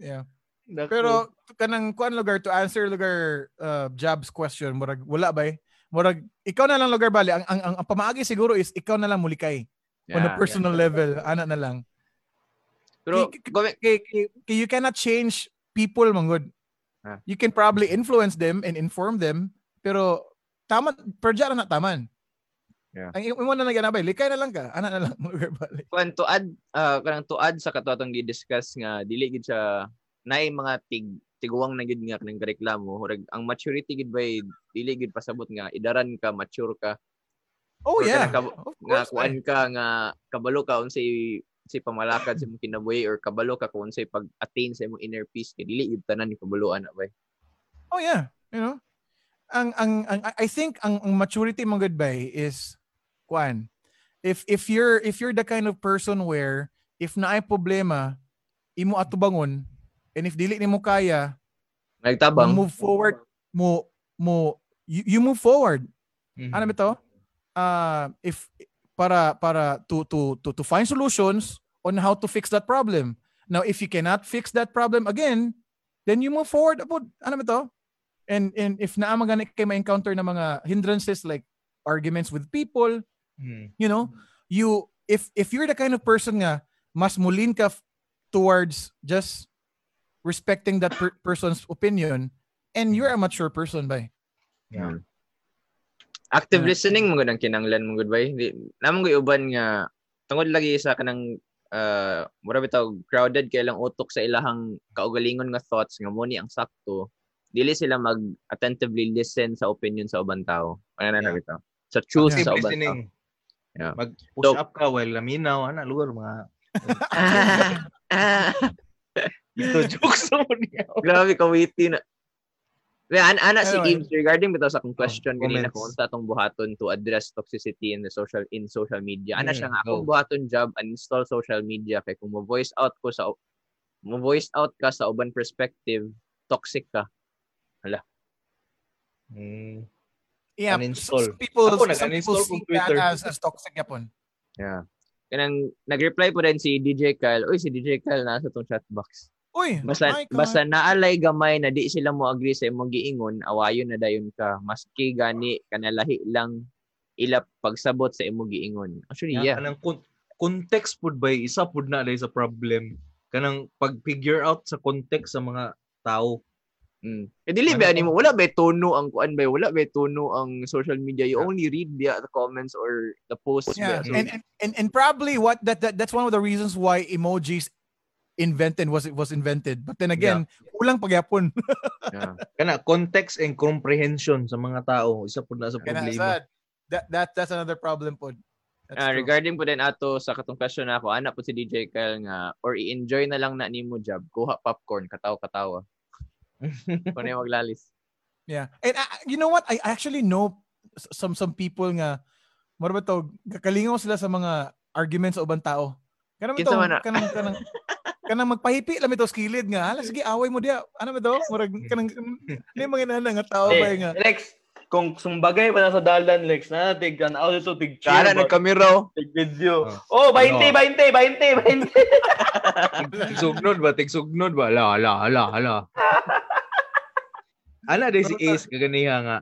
Yeah. Naku. Pero kanang kuan lugar to answer lugar uh, jobs question murag wala bay. Murag ikaw na lang lugar bali ang ang, ang, ang pamaagi siguro is ikaw na lang mulikay on a Yeah. personal level ana na lang. Pero, you cannot change people manggod. Ah. You can probably influence them and inform them pero tama perja na taman. Yeah. Ang imo na lang bay, likay na lang ka. Ana na lang lugar bali. to add uh, kanang to add sa katotong gi-discuss nga dili gid siya naay mga tig tiguwang na gid nga kanang reklamo Murag, ang maturity gid bay dili gid pasabot nga idaran ka mature ka Oh Or yeah. kab- Of nga course, kuan bay. ka nga kabalo ka unsay si pamalakad sa imong kinabuhi or kabalo ka kung unsay pag-attain sa imong inner peace kay dili gid tanan ni kabaloan na bay Oh yeah, you know. Ang ang, ang I think ang, ang maturity mo good bay is kwan. If if you're if you're the kind of person where if naay problema imo atubangon and if dili nimo kaya nagtabang mo move forward mo mo you, you move forward. Mhm. Ano ba to? Uh, if para para to to to to find solutions on how to fix that problem. Now if you cannot fix that problem again, then you move forward about ano ba to? And and if naa magani kay ma-encounter na mga hindrances like arguments with people, Hmm. you know, you if if you're the kind of person nga mas mulin ka f- towards just respecting that per- person's opinion and you're a mature person by. Yeah. Active Yeah. listening mo ang kinanglan mo good bay. Di namang ko uban nga tungod lagi sa kanang uh, mura bitaw crowded kay lang utok sa ilahang kaugalingon nga thoughts nga mo ni ang sakto. Dili sila mag attentively listen sa opinion sa ubang tao. Ano na Yeah. na bitaw. Sa truth Active sa ubang tao. listening. Yeah. Mag-push So- up ka while laminaw. Ana, lugar mga ito jokes mo niya. Grabe ka witty na. Well, ana, ana si. Gibbs regarding bitaw sa akong question Oh, kanina comments. kung unsa atong buhaton to address toxicity in the social in social media. Ana Mm, siya nga akong buhaton job uninstall social media kay kung mo voice out ko sa mo voice out ka sa uban perspective, toxic ka. Hmm. Yeah, Uninstall. some people, Ako, some people see Twitter. that as, as toxic yapon. Yeah. Kanang nag-reply po din si DJ Kyle. Uy, si DJ Kyle nasa tong chat box. Uy, Basta basta naalay gamay na di sila mo agree sa imong giingon, awayon na dayon ka. Maski gani kanalahi lang ila pagsabot sa imong giingon. Actually, Yeah. yeah. Kanang kon- context pud ba isa pud na sa problem. Kanang pag-figure out sa context sa mga tao. Mm. Eh dili Ano ba ba? nimo wala ba tono ang kuan ba wala ba tono ang social media. You only read via the comments or the posts. Yeah, ba. So, and, and and and probably what that, that that's one of the reasons why emojis invented was was invented. But then again, kulang pagyapon. yeah. Kana context and comprehension sa mga tao isa pud na sa problema. sad. That that that's another problem po. That's Ah, true. regarding po din ato sa katong question na ako, ana po si DJ Kyle nga or i-enjoy na lang na nimo job, kuha popcorn, katawa-katawa. Kung na maglalis. Yeah. And uh, you know what? I actually know some some people nga mo ba to kakalingaw sila sa mga arguments sa ubang tao. Kanang na? kanang kanang kanang magpahipi lang ito skilid nga. Hala sige away mo dia. Ano ba to? Murag kanang ni mga inana nga tao ba nga. Lex, kung sumbagay pa na sa dalan, Lex, na tig kan audio to tig Kara nagkamiro. tig video. Oh. Oh, 20, 20, 20, 20. Tigsugnod ba? Tigsugnod ba? Ala, ala, ala, ala. Ana day si Ace kaganiha nga.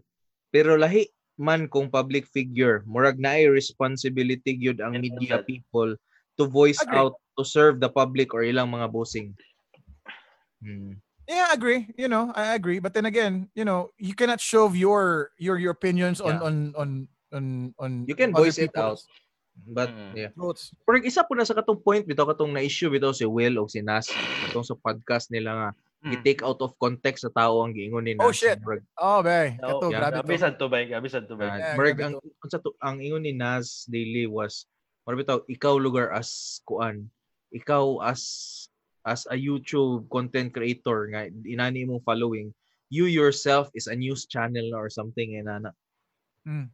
Pero lahi man kung public figure, murag na ay responsibility gyud ang media people to voice out to serve the public or ilang mga bossing. Hmm. Yeah, I agree. You know, I agree. But then again, you know, you cannot shove your your your opinions on Yeah. on on on on You can voice it out. But Mm. yeah. thoughts. Pero isa po na sa katong point bitaw katong na-issue bitaw si Will o si Nas katong sa podcast nila nga i-take out of context sa tao ang giingon ni Nas. Oh, shit. Murag, Oh, bay. Oh, Kato, yeah. grabe Gabi to. sad to bay, gabi sad to bay. Yeah, grabe ang to ang ingon ni Nas daily was bitaw ikaw lugar as kuan ikaw as as a YouTube content creator nga inani mong following you yourself is a news channel or something eh nana. Mm.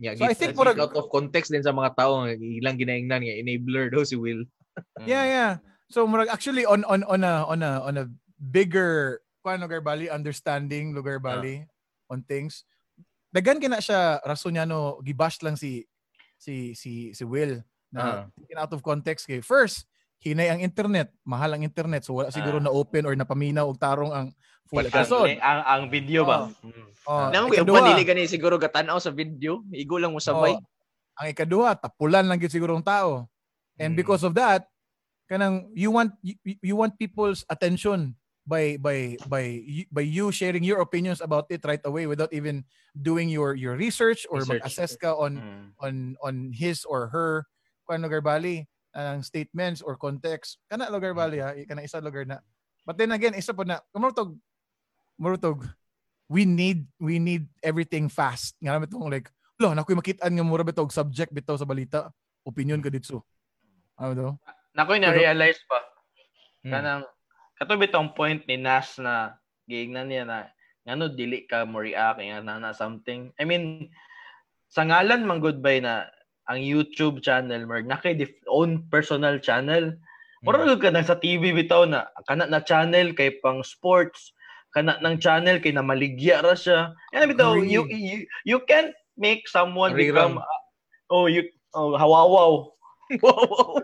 Yeah, So I think murag- out of context din sa mga tao ilang ginaingnan nga enabler daw si Will. Yeah, yeah. So murag actually on on on a on a on a bigger kuan lugar bali understanding lugar bali on things. Dagan kina siya rason niya no gibash lang si si si si Will na taken out of context kay first hinay ang internet, mahal ang internet so wala siguro Ah. na open or napaminaw og tarong ang full episode. Ang, ang, ang video ba? Oh, Namo ko ikaduha, uban dili gani siguro gatanaw sa video, igo lang mo sabay. oh, ang ikaduha tapulan lang gyud siguro ang tao. And Mm. because of that, kanang you want you, you want people's attention by by by by you sharing your opinions about it right away without even doing your your research or Research. mag-assess ka on Mm. on on his or her kuan lugar bali? Ang statements or context. Kana lugar bali ha? Kana isa lugar na. But then again isa po na kumurtog murtog we need we need everything fast. Nga naman itong like lo na ko'y makitaan nga mura bitog subject bitaw sa balita. Opinion ka dito. Ano daw? Nakoy na-realize pa. Hmm. Kanang katubi tong point ni Nas na giignan niya na ngano dili ka mo react nga na, na something. I mean sa ngalan man goodbye na ang YouTube channel mer na kay own personal channel. Mura Hmm. mm. ka nang sa TV bitaw na kana na channel kay pang sports, kana ng channel kay na maligya ra siya. Yan bitaw you, you you can't make someone Rerun. become uh, oh you oh hawawaw. wow, wow.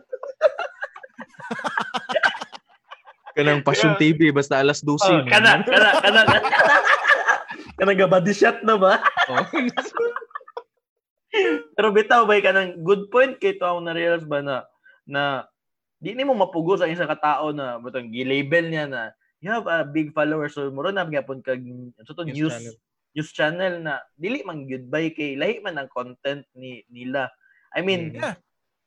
Kanang Passion TV basta alas 12. Oh, kana, kana, kana. kana ga body shot na ba? Oh. Pero bitaw ba ka ng good point kay to na realize ba na na di ni mo mapugo sa isang katao na butang gi-label niya na you have a big follower so muro na gyapon kag so to News news channel. news channel na dili man gyud bay kay lahi man ang content ni nila. I mean, Mm. Yeah.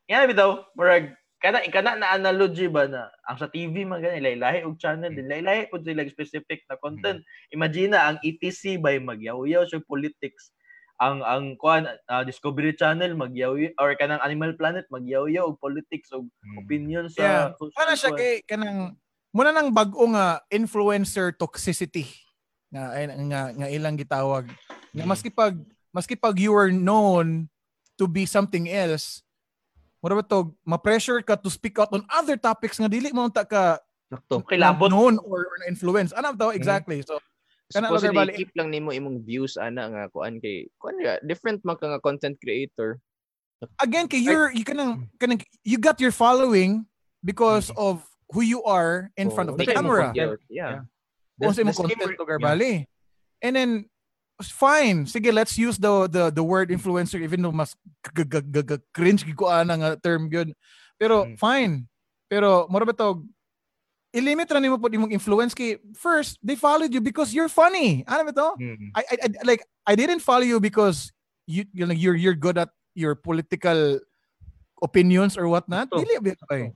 yan bitaw, murag kana kana na analogy ba na ang sa TV man gani lahi og channel din lahi pud sila specific na content. Imagine na ang ETC bay magyaw-yaw sa politics ang ang kuan ah, Discovery Channel magyaw or kanang Animal Planet magyaw-yaw og politics og Mm. opinion sa Yeah. social Para siya kay kanang muna nang bag-o nga influencer toxicity nga ay- nga nga ilang gitawag. Nga Mm. maski pag maski pag you are known to be something else, mura ba to, ma-pressure ka to speak out on other topics nga dili mo unta ka Sakto. kilabot known or, or influence. Ano to exactly. So Kana Supposedly, lugar bali- keep lang nimo imong views ana nga kuan kay kuan nga different man ka nga content creator. again kay you're you kanang kanang you got your following because of who you are in Oh, front of the camera. content. Yeah. Kung sa imong content scammer- lugar yeah. bali. And then fine, sige let's use the the the word influencer even though mas g- g- g- cringe ana nga term gyud. Pero Mm. fine. Pero mura ba to ilimit ra nimo pud imong influence kay first they followed you because you're funny. Ano ba to? Mm. I, I, I like I didn't follow you because you you know you're you're good at your political opinions or whatnot. Ito. Dili ba kay.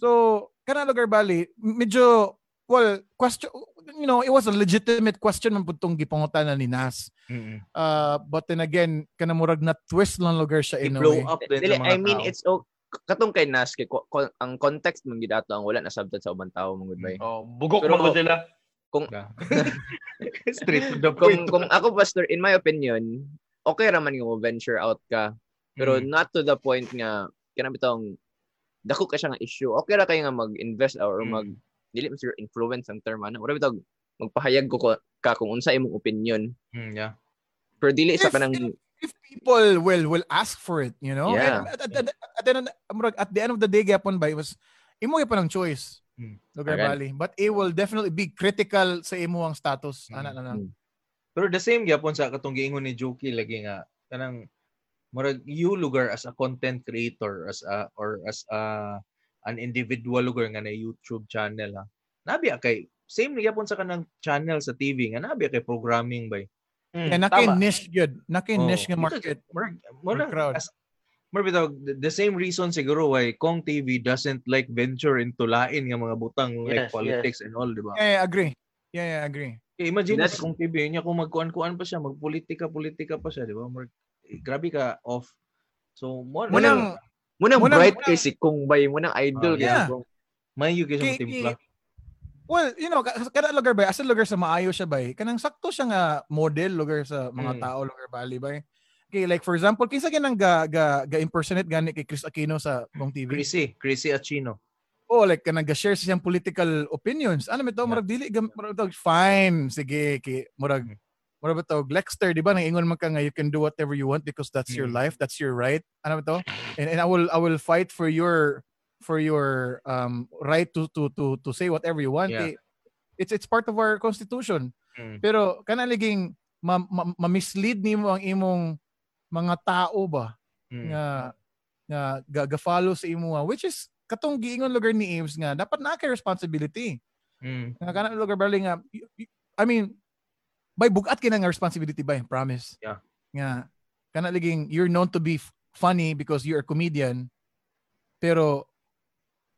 So kana lugar bali medyo well question you know it was a legitimate question man pud tong gipangutan ni Nas. Mm. Uh, but then again kana murag na twist lang lugar siya in a I-blow way. up din Dili, sa mga I mean tao. it's okay. Katong kay Nas kay ko- ko- ang context mong gidato ang wala na sabtan sa ubang tao mong goodbye. Oh, bugok Pero- man sila. Straight to the Kung point. kung ako pastor in my opinion, okay ra man nga mo venture out ka. Pero Mm. not to the point nga kanang bitong dako ka siya nga issue. Okay ra kay nga mag-invest or Mm. mag dili man siguro influence ang term ano. Wala bitong magpahayag ko ka kung unsa imong opinion. Mm, yeah. Pero dili sa kanang if people will will ask for it, you know. Yeah. And at, at, at, at, the end of- murag, at the end of the day gyapon ba it was imo gyapon ang choice. Hmm. Lugar Agan. bali. But it will definitely be critical sa imo ang status. Hmm. Ana na lang. Pero the same gyapon sa katong giingon ni Juki lagi nga kanang murag you lugar as a content creator as a or as a an individual lugar nga na YouTube channel ha. Nabi kay same ni gyapon sa kanang channel sa TV nga nabi kay programming bay. Mm, Kaya naka tama. niche good. Naka Oh, market. Or murag crowd. as murag bitaw, the, same reason siguro why Kong TV doesn't like venture into lain nga mga butang like Yes, politics and all, di ba? Yeah, yeah, agree. Yeah, yeah, agree. Eh, imagine That's- sa Kong TV niya kung magkuan-kuan pa siya, magpolitika politika pa siya, di ba? Murag, eh, grabe ka off. So, mo Munang Munang Munang- bright munang- kay si Kung Bay, munang idol kay yeah. si Kung. may yung Kay- kisang timpla. Well, you know, ka- kada lugar ba, asa lugar sa maayo siya ba, kanang sakto siya nga model lugar sa mga Mm. tao lugar bali ba. Okay, like for example, kinsa ganang ga ga, ga impersonate gani kay Chris Aquino sa Kong TV. Chrissy, Chrissy Achino. Oh, like kanang ga-share siyang political opinions. Ano ba to? Yeah. Murag dili murag fine. Sige, kay murag Mm. murag ba to? Lexter, di ba? Nang ingon man ka nga you can do whatever you want because that's your Mm. life, that's your right. Ano ba to? And, and I will I will fight for your for your um right to to to to say whatever you want. Yeah. Kay, it's it's part of our constitution. Mm. Pero kana liging ma, ma, ma-mislead nimo ang imong mga tao ba Mm. nga nga ga, ga-follow sa imo which is katong giingon lugar ni Ames nga dapat na kay responsibility Mm. nga kana lugar bali nga I mean by bugat kina nga responsibility ba promise Yeah. nga kana liging you're known to be funny because you're a comedian pero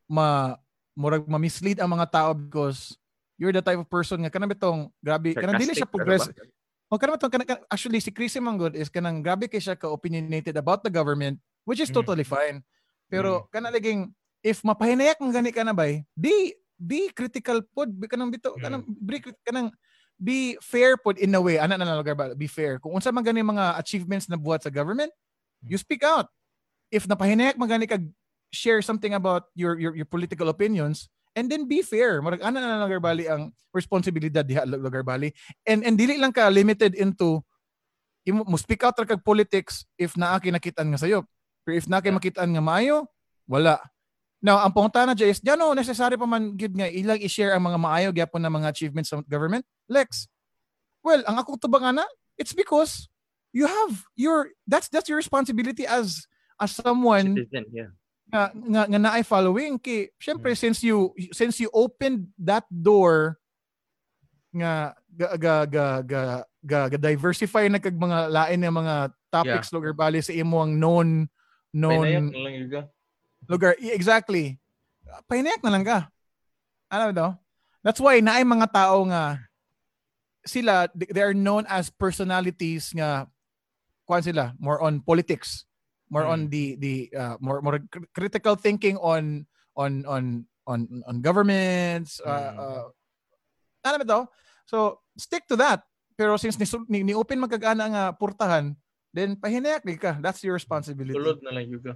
ma murag ma-mislead ang mga tao because you're the type of person nga kanang bitong grabe kanang dili siya progress o kanang bitong kanang, actually si Chris Manggod is kanang grabe kay siya ka opinionated about the government which is Mm. totally fine. Pero kanang liging if mapahinayak ang gani ka na bay be be critical pod be kanang bito Mm. kanang be, kanang be fair pod in a way. Ana na lugar ba be fair. Kung unsa man gani mga achievements na buhat sa government you speak out. If napahinayak man gani kag share something about your your, your political opinions and then be fair. Murag ana na lang lugar bali ang responsibilidad diha lugar bali and and dili lang ka limited into imo mo speak out kag politics if naa kay nakitaan nga sayop pero if naa kay makitaan nga maayo wala. Now, ang punta na dyan is, di ano, oh, necessary pa man gid nga ilang i-share ang mga maayo gyapon na mga achievements sa government. Lex, well, ang ako tubang ana, it's because you have your that's that's your responsibility as as someone Citizen, yeah. Nga nga, nga naay following kay syempre Hmm. since you since you opened that door nga ga ga ga ga, ga, ga diversify na kag mga lain nga mga topics lugar bali sa imo ang known known Pinayak na lugar. Exactly. Painayak na lang ka. Ano daw? That's why naay mga tao nga sila they they are known as personalities nga kuan sila more on politics more on the the uh, more more cr- critical thinking on on on on on governments uh, Mm. uh, ba to so stick to that pero since ni, ni, ni open magkagana nga purtahan then pahinayag ka that's your responsibility Tulod na lang yun ka.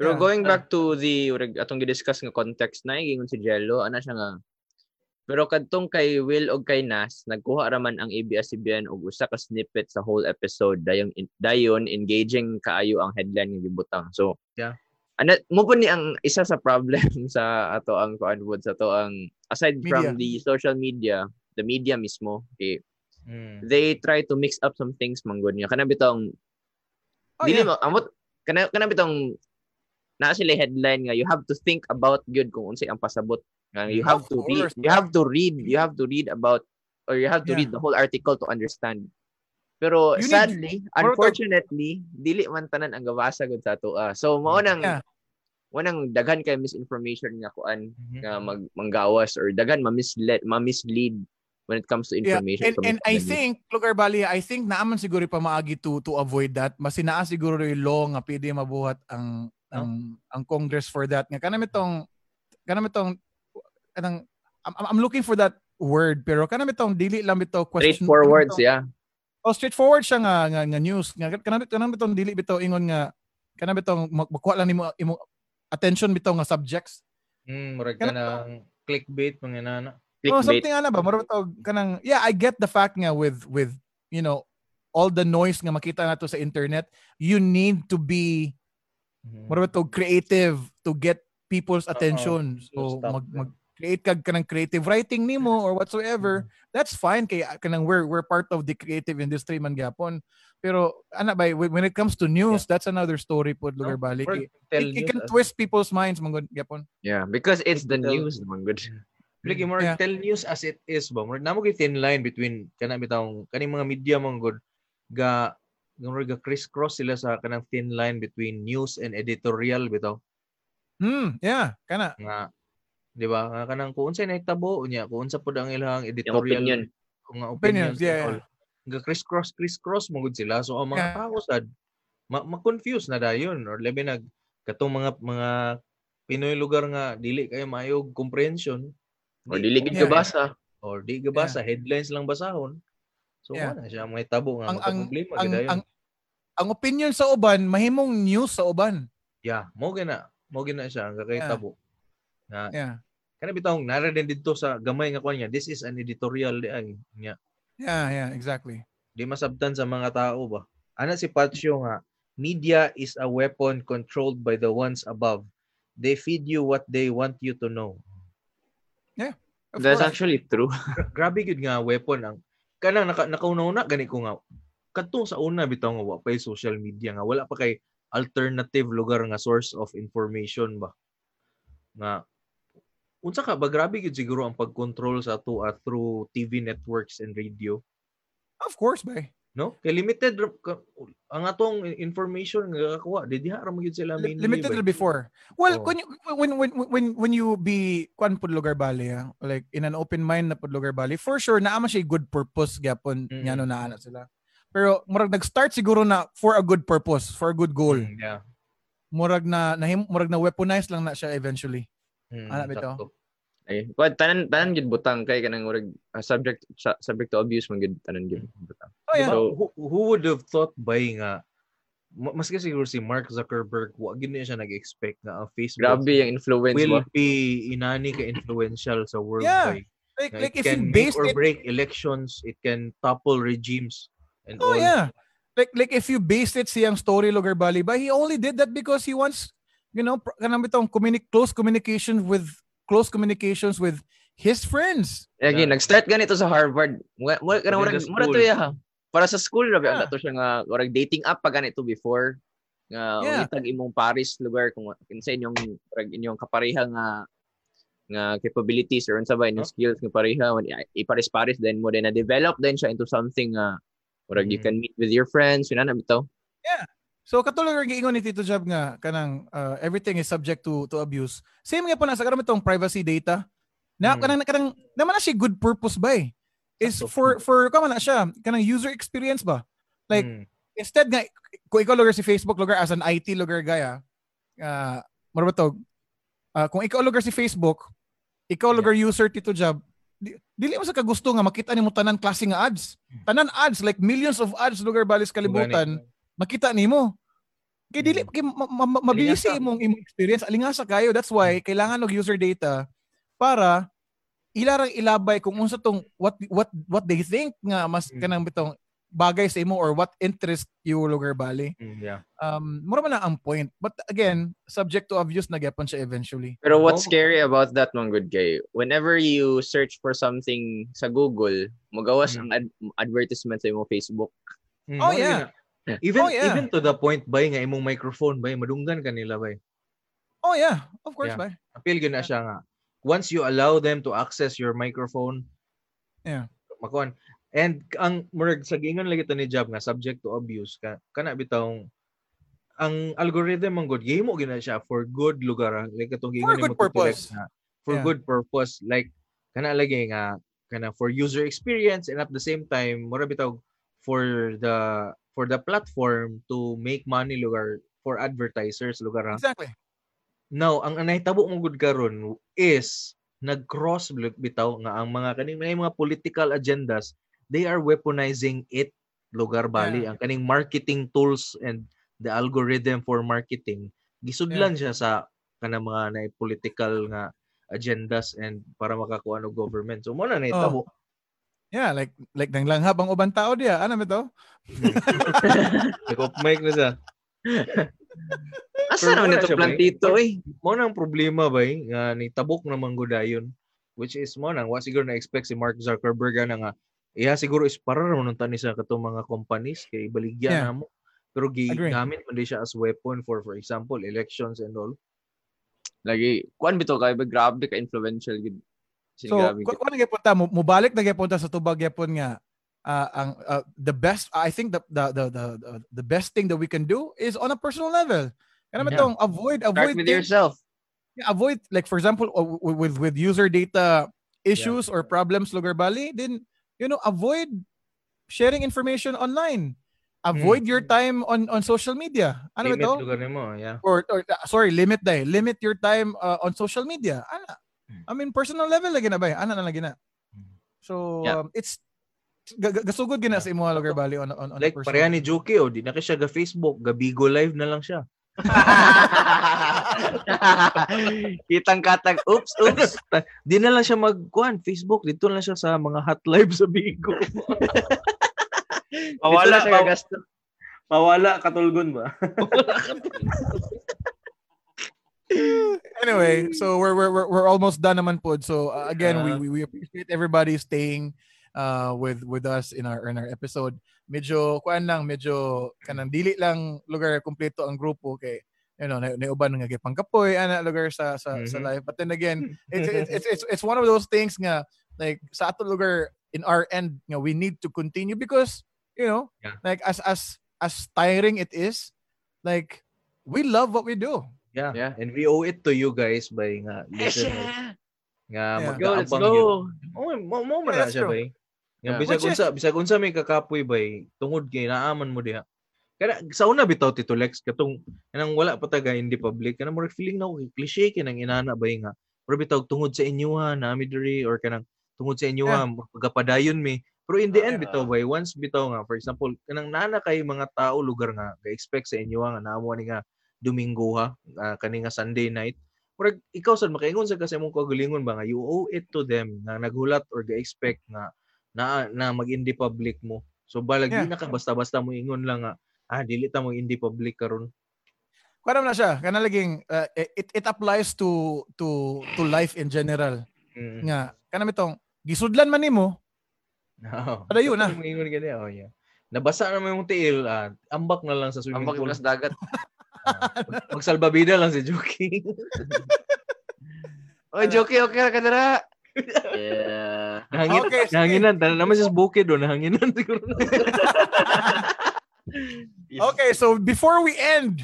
Pero Yeah. going back to the atong gi-discuss nga context na gingon si Jello, ana siya nga pero kadtong kay Will og kay Nas, nagkuha raman ang ABS-CBN og usa ka snippet sa whole episode dayon dayon engaging kaayo ang headline nga gibutang. So Yeah. Ana mo po ni ang isa sa problem sa ato ang kuan wood sa to ang aside from the social media, the media mismo, okay, Mm. they try to mix up some things manggod niya. Kana bitong Oh, dili yeah. mo amot kana kana bitong na sila headline nga you have to think about good kung unsay ang pasabot nga you have Of to read you have to read you have to read about or you have to Yeah. read the whole article to understand pero You need- sadly to- unfortunately dili man tanan ang gabasa gud sa ato ah. so mao nang Yeah. mo nang daghan kay misinformation nga kuan Mhm. nga mag manggawas or daghan ma-mislead ma-mislead when it comes to Yeah, information and, from and the I think, Lugar Bali, I think naaman siguro pa maagi to to avoid that. Mas sinaa siguro yung law nga pwede mabuhat ang ang ang Congress for that. Nga kanam itong kanam itong kanang I'm, I'm looking for that word pero kanam itong dili lang bitaw question. straightforward siya Oh, straightforward siya nga nga, nga news. Nga kanam kanam itong dili bitaw ingon nga kanam itong mag- makuha lang nimo imo attention bitaw nga subjects. Mm, murag ka ng clickbait mga nana. Oh, clickbait something ana ba? Maro to kanang yeah, I get the fact nga with with you know all the noise nga makita nato sa internet, you need to be Mhm. maro to creative to get people's Oo. attention. So, So mag mag create kag kanang creative writing nimo or whatsoever. That's fine kay kanang we're we're part of the creative industry man gyapon. Pero ana ba when when it comes to news, that's another story pod lugar No, balik. It, tell it, it news can as- twist people's minds man gyapon. Yeah, because it's the Tell- news naman good. Like mo Yeah. tell news as it is ba. Murag namo kay thin line between kana bitawng kaning mga media mong good ga nga ga crisscross sila sa kanang thin line between news and editorial bitaw Hmm, yeah, kana. nga di ba nga kanang kung unsay nahitabo unya kung unsa pud ang ilang Yung editorial opinion. kung nga Opinions, opinions yeah, and all. ga crisscross crisscross mo gud sila so ang mga Yeah. tao sad ma- ma-confuse na dayon or labi nag katong mga mga Pinoy lugar nga dili kayo maayo og comprehension O dili gid Yeah. ka basa. or di ka basa headlines lang basahon so Yeah. wala siya may tabo nga Ang ang problema ang, gid ang ang opinion sa uban mahimong news sa uban. yeah mo gina mo gina siya ang kakay Yeah. tabo nga Yeah. kana bitong nara din dito sa gamay nga kuan niya this is an editorial di ay nya Yeah, yeah, exactly. di masabtan sa mga tao ba ana si Patsyo nga media is a weapon controlled by the ones above they feed you what they want you to know Of That's course. actually true. Gra- grabe gud nga weapon ang kanang naka, nakauna-una gani ko nga kadto sa una bitaw nga wa pa social media nga wala pa kay alternative lugar nga source of information ba nga unsa ka ba grabe gud siguro ang pag-control sa ato ah, through TV networks and radio Of course, bay. no kay limited ang atong information nga kakuha di diha ra gyud sila mainly limited ba? na before. Well, Oo. when, you, when when when when you be kwan pud lugar bali, ah, like in an open mind na pud lugar bali, for sure naa man siya good purpose gyapon Mm. mm. na ana sila. Pero murag nag-start siguro na for a good purpose, for a good goal. Mm, yeah Murag na, na murag na weaponize lang na siya eventually. Mm, Ana bitaw? Ay, kuwan tanan tanan gid butang kay kanang urag ah, subject sa- subject to abuse man gid tanan gid butang. Oh yeah. Diba, So- who, who would have thought by nga ma- maski siguro si Mark Zuckerberg wa gid niya siya nag-expect nga ang Facebook Grabe yung influence will mo. be inani ka influential sa world Yeah. like like it if you can make base or it break elections, it can topple regimes and Oh all. yeah. Like like if you based it siyang story lugar bali ba, he only did that because he wants you know, pr- kanang bitong communi- close communication with close communications with his friends. Eh, Lagi, Yeah. nag-start ganito sa Harvard. Mura, mura, Within mura, the mura school. to ya, ha. Para sa school, rabi, Yeah. yeah. to siya nga, mura, dating app pa ganito before. Nga, Yeah. yeah. imong Paris lugar kung kinsa inyong, mura, inyong kapareha nga nga capabilities or unsa ba inyong Huh? skills nga pareha when i- ipares-pares then mo din na develop then siya into something nga murag you Mhm. can meet with your friends yun na bitaw So katulad ng giingon ni Tito Jab nga kanang uh, everything is subject to to abuse. Same nga po na sa karon itong privacy data. Na Mm. kanang kanang naman na siya good purpose ba eh. Is for for kama na siya kanang user experience ba. Like Mm. instead nga kung ikaw lugar si Facebook lugar as an IT lugar gaya uh, mo ba to? Ah, kung ikaw lugar si Facebook, ikaw lugar user Tito Jab, di, dili mo sa kagusto nga makita nimo tanan klase nga ads. Tanan ads like millions of ads lugar balis kalibutan makita nimo. Kay dili Mm. kay ma- ma- ma- mabisi Alingasa. imong imong experience alinga sa kayo. That's why kailangan og user data para ilarang ilabay kung unsa tong what what what they think nga mas Mm. kanang bitong bagay sa imo or what interest you lugar bali. Mm, yeah. Um mura man na ang point. But again, subject to abuse na gyapon siya eventually. Pero what's Oh. scary about that, mga good guy, whenever you search for something sa Google, magawas Mm. ang ad- advertisement sa imong Facebook. Mm, Oh, yeah. na. Even Oh, yeah. even to the point bay nga imong microphone bay madunggan kanila bay. Oh yeah, of course Yeah. ba. Appeal gyud na siya nga. Once you allow them to access your microphone, Yeah. Makuan. And ang murag sa giingon lagi to ni Job nga subject to abuse ka kana bitawng ang algorithm ang good gihimo gina siya for good lugar ah. like good nimo to purpose. Nga, for Yeah. good purpose like kana lagi nga kana for user experience and at the same time mura bitaw for the for the platform to make money lugar for advertisers lugar ha. Exactly. Now, ang nahitabo mo gud karon is nag-cross bitaw nga ang mga kaning may mga political agendas, they are weaponizing it lugar bali ang kaning marketing tools and the algorithm for marketing gisudlan siya sa kanang mga na political nga agendas and para makakuha og government. So mo na nahitabo. Yeah, like like nang langhap ang ubang tao diya. Ano ba to? Nag-off mic na siya. Asa naman ito plantito eh. mo nang problema ba eh, nga ni tabok naman gudayon which is mo nang wa siguro na expect si Mark Zuckerberg nga nga iya siguro is para nung tani sa katong mga companies kay baligya Yeah. na mo pero gigamit man siya as weapon for for example elections and all Lagi, kuan bito kay grabe ka influential gid. So, gid. ano gyapon mo mubalik na gyapon ta sa tubag gyapon nga ah, ang ah, the best I think the, the the the the- best thing that we can do is on a personal level. Kana Yeah. yeah. avoid Start avoid with things- yourself. yeah, avoid like for example uh, w- with with user data issues or problems lugar bali then you know avoid sharing information online. Avoid your time on on social media. Ano limit to? lugar nimo yeah or, or uh, sorry, limit day. Limit your time uh, on social media. Ana. Hmm. I mean, personal level lagi na ba? eh? Ana na lagi na. Hmm. So, Yeah. um, it's ga- ga- gasugod gina sa imo lugar bali on on, on like personal pareha ni Juki o di na siya ga Facebook ga Bigo live na lang siya Kitang katag, oops, oops. di na lang siya magkuan Facebook dito na lang siya sa mga hot live sa Bigo Pawala, Dito na siya paw- gagasto. pawala katulgon ba? Anyway, so we're we're we're, we're almost done naman po. So uh, again, we, we we appreciate everybody staying uh with with us in our in our episode. Medyo kuan lang, medyo kanang dili lang lugar kompleto ang grupo kay you know, na, uban nga gipang kapoy ana lugar sa sa sa Mhm. live. But then again, it's, it's it's it's it's one of those things nga like sa ato lugar in our end nga we need to continue because you know Yeah. like as as as tiring it is like we love what we do yeah. Yeah. and we owe it to you guys by nga listeners nga Yeah. Mag-aabang yun. Oh, mo mo na siya bay. Nga Yeah. bisag unsa bisag unsa may kakapoy bay tungod kay naaman mo diha. Kana sa una bitaw Tito Lex katong kanang wala pa taga hindi public kana mo feeling na ako cliche kinang inana bay nga. Pero bitaw tungod sa inyo ha nami diri or kanang tungod sa inyo ha magapadayon mi. Pero in the end Yeah. bitaw bay once bitaw nga for example kanang nana kay mga tao lugar nga ga-expect sa inyo nga naamo ni nga Domingo ha ah, kani nga Sunday night Murag ikaw sad makaingon sa kasi mong kagalingon ba nga you owe it to them nga naghulat or ga-expect nga na na mag-indie public mo. So balag Yeah. na ka basta-basta mo ingon lang nga ah dili ta mo indie public karon. naman na siya. Kana laging, uh, it, it applies to to to life in general. Mm. Nga, kana mitong, gisudlan man nimo, No. Padayo na. Ingon gani oh yeah. Nabasa naman yung tiil, ah, ambak na lang sa swimming Ang pool. pagkas dagat. Mag- Magsalbabida lang si Juki. Oy, Joki, okay ra ka dira. Yeah. Nahangin, Okay, nahanginan. Tala naman siya sa bukid do, nahanginan siguro. Okay, so before we end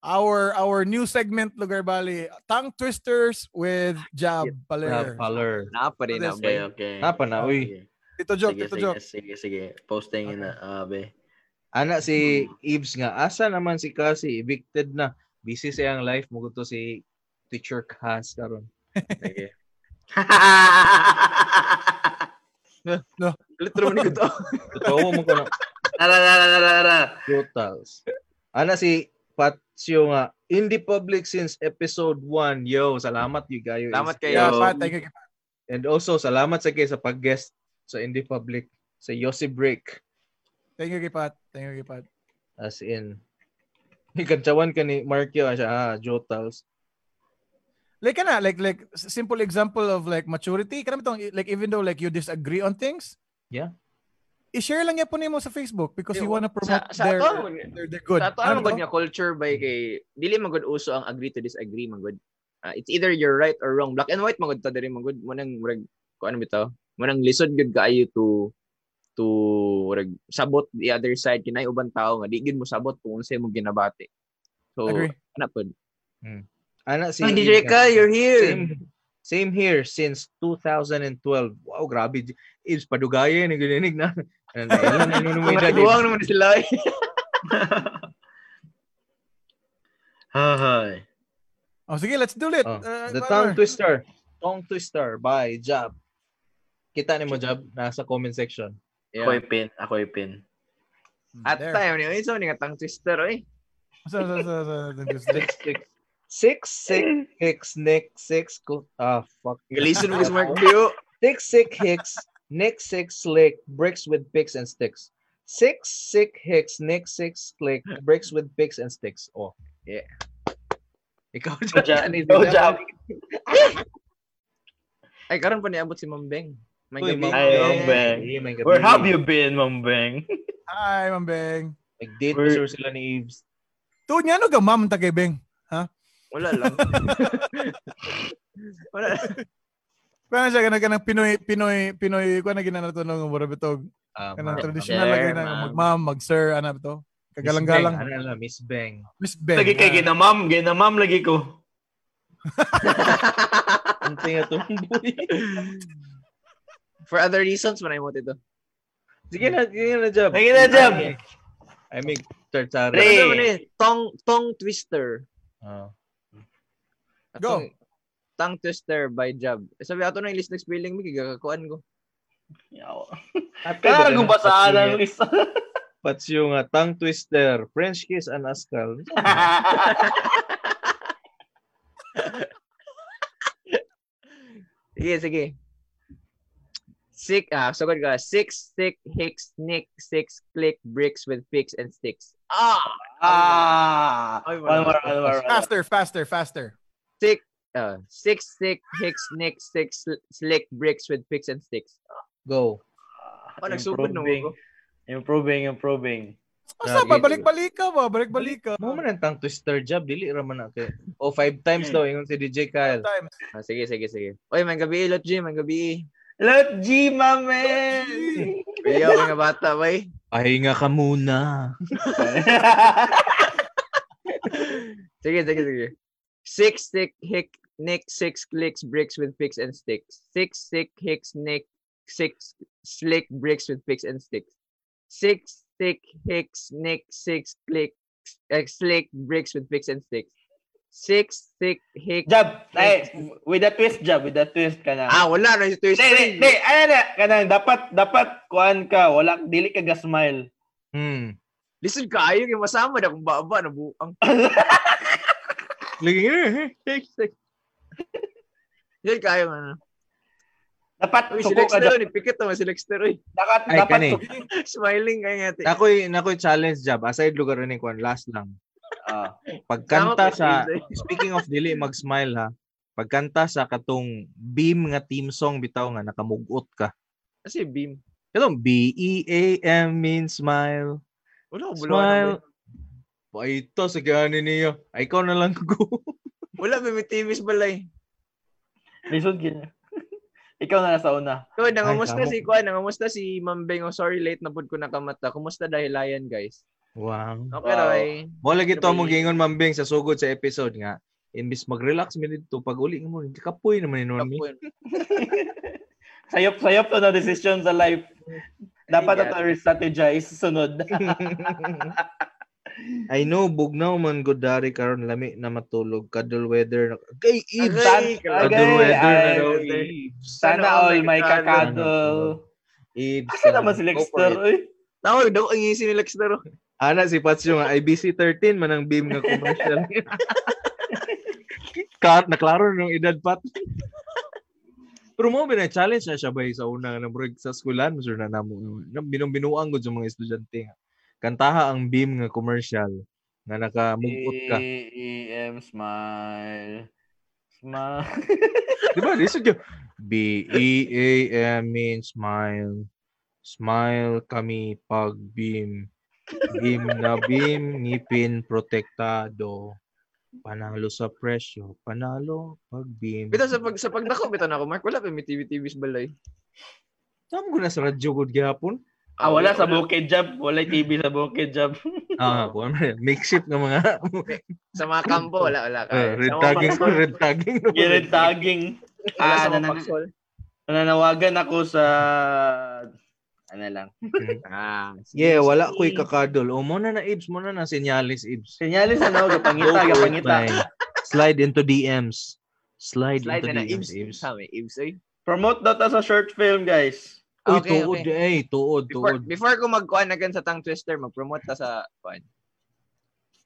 our our new segment Lugar Bali, tongue twisters with Jab Paler. Color. Napa rin na. Okay, okay. Napa na, uy. Tito joke, Sige, tito sige, joke. sige, sige. Posting na, uh, be. Ana si Eves nga, asa naman si Cassie, evicted na. Busy siya ang life, mo to si teacher Cass karon. Sige. Litro man ko to. Totoo mo ko na Tara, tara, tara, tara. totals. Ana si Patsyo nga, Indie Public since episode 1. Yo, salamat you guys. Salamat kayo. Yeah, Yo. Pat, thank you. And also, salamat sa kayo sa pag-guest sa Indie Public sa Yossi Break. Thank you, kay Pat. Thank you, kay Pat. As in, ikantsawan ka ni Markyo, siya, ah, Jotals. Like kana, like like simple example of like maturity. Kana mitong like even though like you disagree on things, Yeah. i-share lang niya po nimo sa Facebook because you wanna promote Sa, sa their, ato, their, their good. Sa ato, Ano magod nga culture by kay dili magod uso ang agree to disagree magod. Ah, it's either you're right or wrong. Black and white magod ta diri magod mo nang murag ko ano bitaw. Mo nang lisod gud kaayo to to murag sabot the other side kinay uban tao nga di gid mo sabot kung unsay mo ginabati. So, Agree. ana pod. Ana si Eves DJ ka, you're here. Same, same here since 2012. Wow, grabe. Ibs, padugaya ni gininig na. Ano na, ilan na yun may Mga edad, tiguang naman sila. eh. Hi. Oh, sige, let's do it. Oh, Uh, the tongue twister. Tongue twister by Jab. Kita ni mo Jab nasa comment section. Ako Yeah. ipin. Ako ipin. At There. tayo ni isa ni nga tang twister oy. Sa, sa, sa, six, six, six, hicks, nick, six, co- ah, fuck. Galison mo sa Mark Dio. Six, six, hicks, nick, six, slick, bricks with picks and sticks. Six, six, hicks, nick, six, slick, bricks with picks and sticks. Oh, Yeah. Ikaw, Go Jab. Jab. Go Jab. Ay karon pa niabot si Mambeng. May Uy, gabi. Ma'am Ay, Beng. Beng. Ay, may gabi. Where have you been, Mambeng? Hi, Mambeng. Nag-date Where- pa sure sila ni Eves. Tuod niya, ano ka, ma'am, tagaybeng? Wala lang. Wala. Kaya siya, kanang kanang Pinoy, Pinoy, Pinoy, kung na ginana to nung mura bitog. Um, Kanang traditional Sir, lagi na, ma'am. mag-ma'am, mag-sir, ano ba to? Miss Kagalang-galang. Beng. Ano lang, Miss Beng. Miss Ben. Lagi kay ah. ginamam. Ginamam lagi ko. Ang tinga tumboy. For other reasons, manay mo ito. Sige na, sige na, Jab. Sige na, Jab. I make. Ano man eh, tong tong twister. Ah. Go. Tongue twister by Jab. Eh, Sabi ato na yung list next spelling mo gigakakuan ko. Happy ba Kaya ka kung ng basaan ang nga? lista. Patsyo nga, tongue twister, French kiss and askal. Sige, sige. Six, ah, sugod ka. Six, stick, hicks, nick, six, click, bricks with picks and sticks. Ah! ah. Ay, One wala. more, one more, one more. Faster, faster, faster. Six, uh, six, stick, hicks, nick, six, sl- slick, bricks with picks and sticks. Go. Oh, nagsugod na Improving. mo. Improving, improving. Basta, Lagi. babalik-balik ka ba? Balik-balik ka. Mo man ang tongue twister job, dili raman na kay. O five times daw ingon si DJ Kyle. Times. Ah, sige, sige, sige. Oy, may gabi, lot G, may gabi. Lot G, my man! Kuya, mga bata, bay. Pahinga ka muna. Sige, sige, sige. Six, stick, hick, nick, six, clicks, bricks with picks and sticks. Six, stick, hicks, nick, six, slick, bricks with picks and sticks. Six, stick, hicks, nick, six, clicks, uh, slick, bricks with picks and sticks. Six, stick, hick. Jab, ay, with a twist, Jab, with a twist ka na. Ah, wala na yung twist. Hindi, hindi, ano na, kanang dapat, dapat, kuhan ka, wala, dili ka ga-smile. Hmm. Listen ka, ayaw yung masama na kung baba na buang. Lagi nga. Yan kayo, ano. Dapat, Uy, si Lexter, Jab. ni Pikit naman si Lexter, uy. Dapat, Ay, dapat, kani. suko. Smiling kayo nga. ti. Nakoy nakoy challenge job aside lugar ni kwan last lang. Ah. Pagkanta sa speaking of dili mag-smile ha. Pagkanta sa katong beam nga team song bitaw nga nakamugot ka. Kasi beam. Katong B E A M means smile. Wala ko Smile. bulawan. Ba ito sa gani niya. Ay ikaw na lang ko. Wala may TVs balay. Lisod gina. Ikaw na nasa una. So, nangamusta si Kuan, nangamusta si Mambeng. Oh, sorry late na pud ko nakamata. Kumusta dahil ayan, guys? wow. Okay, Wow. Roy. Mo lagi to Sabay- mo gingon mambing sa sugod sa episode nga. Imbis mag-relax mi dito pag uli mo kapoy naman ni mi. Kapon. Sayop-sayop to na decision sa life. Dapat na to strategize sunod. I know bugnaw man good dari karon lami na matulog cuddle weather. na- Kay. Agay, Cuddle agay, weather na daw ay. Ibs. Sana all may kakadol. Ibs. Asa naman si Lexter? it. Uy. Tawag daw ang ngisi ni Lexter. oh. Ana si Patsyo nga IBC 13 man ang beam nga commercial. Kat naklaro nung edad pat. Pero mo ba na challenge na siya ba sa una na break sa eskwelahan mo sir na namo. Binong-binuang gud sa mga estudyante nga. Kantaha ang beam nga commercial nga nakamugot ka. E-E-M smile. Smile. Di ba? Lisod yun. B E A M means smile. Smile kami pag beam. Beam na beam, ngipin protektado. Panalo sa presyo, panalo pag beam. Bitaw sa pag sa pagdako bitaw na ako, Mark. Wala pa may TV TVs balay. Saan ko na sa radyo gud gihapon? Ah, wala sa bukid job. Wala TV sa bukid job. Ah, po makeshift ng mga Sa mga kampo, wala, wala. uh, red Sa mga tagging, red tagging. Girid tagging. Ah, sa mga nanan- paksol. nananawagan ako sa ano lang. Ah, Yeah, wala ko'y kakadol. O, mo na na Ibs, mo na na sinyalis Ibs. Sinyalis ano, gapangita, gapangita. man. Slide into DMs. Slide, Slide into na na. DMs. Ibs. Ibs. Ibs, oy. Promote daw ta sa short film, guys. Uy, Okay, tuod okay. eh. Tuod, Before, tuod. before ko magkuhan na sa Tang Twister, mag-promote ta sa kuan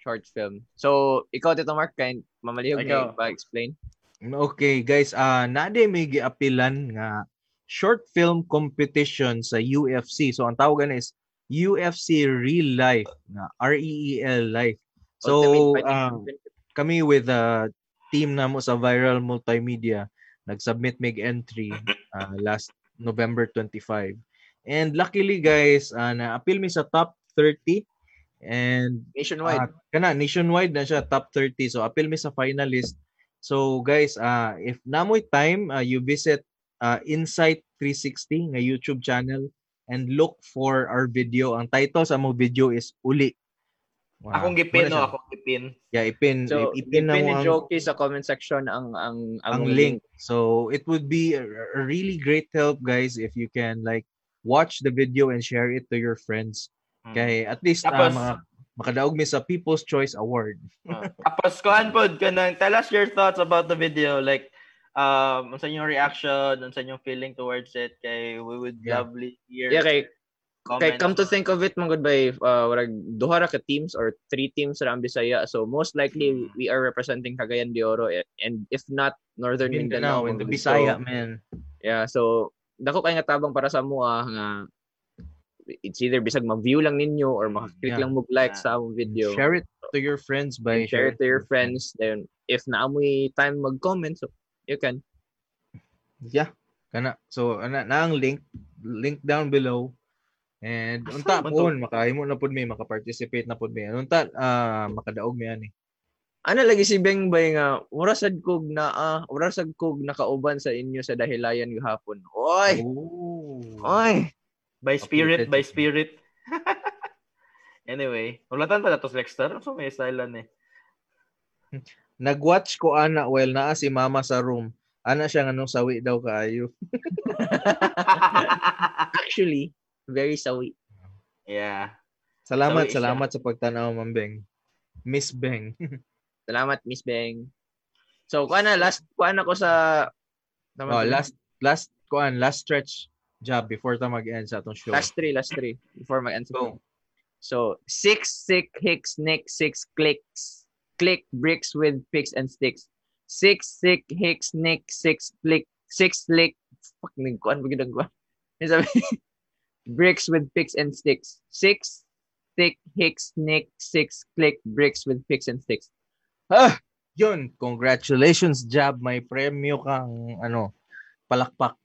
short film. So, ikaw dito Mark, kain mamalihog na pa-explain. Okay, guys. ah nade may giapilan nga short film competition sa UFC. So, ang tawagan is UFC Real Life. Na R-E-E-L Life. So, ah, Championship. kami with the team namo sa Viral Multimedia, nag-submit mig entry ah, last November 25. And luckily guys, uh, na-appeal mi sa top 30 and nationwide. Ah, kana nationwide na siya top 30 so appeal mi sa finalist. So guys uh, if namoy time uh, you visit uh, Insight 360 nga YouTube channel. And look for our video. Ang title sa mo video is uli Wow. Akong gipin, no? Akong gipin. yeah ipin so, ipin na ipin mo ni ang, Jokey sa comment section ang ang ang link so it would be a, a really great help guys if you can like watch the video and share it to your friends Hmm. kay at least uh, Tapos- mga makadaog mi sa People's Choice Award Tapos, kuhan po, kanang, tell us your thoughts about the video. Like, um, sa inyong reaction, sa inyong feeling towards it. Kay we would Yeah. lovely hear Yeah, kay Kay comments. come to think of it, mga goodbye, uh, warag duha ra ka teams or three teams ra ang Bisaya. So most likely Mm. we are representing Cagayan de Oro eh, and if not Northern Mindanao. Mindanao the So, Bisaya man Yeah, so dako kay nga tabang para sa mo ah, nga it's either bisag mag-view lang ninyo or makaklik Yeah. lang mo like Yeah. sa among video. share it to your friends by And share it to your friends. Then if naamoy time mag-comment, so you can. Yeah. Kana. So ana na ang link link down below. And unta man pon makahimo na pud mi maka-participate na pud mi. Unta ah makadaog mi ani. Ano lagi si Beng Bay nga, mura sad kog na ah, mura sad kog nakauban sa inyo sa dahilayan gihapon. Oy, Oh. oy. By spirit, Updated. by spirit. anyway, ulatan pa na to Lexter. So may style eh. Nagwatch ko ana while naa si mama sa room. Ana siya nga nung sawi daw kaayo. Actually, very sawi. yeah. Salamat, Sawi siya. salamat sa pagtanaw, Ma'am Beng. Miss Beng. Salamat, Miss Beng. So, kuha na, last, kuha na ko sa... Tama oh, last last kuan, last stretch job before ta mag-end sa atong show. Last three, last three. Before mag-end. Go. So, six, sick, hicks, nick, six, clicks. Click, bricks with picks and sticks. Six, sick, hicks, nick, six, click, six, lick. Fuck, nagkuhan, bagay nagkuhan. Ano sabi? bricks with picks and sticks. Six, stick, hicks, nick, six, click, bricks with fix and sticks. Ah, yun. Congratulations, Jab. May premyo kang, ano, palakpak.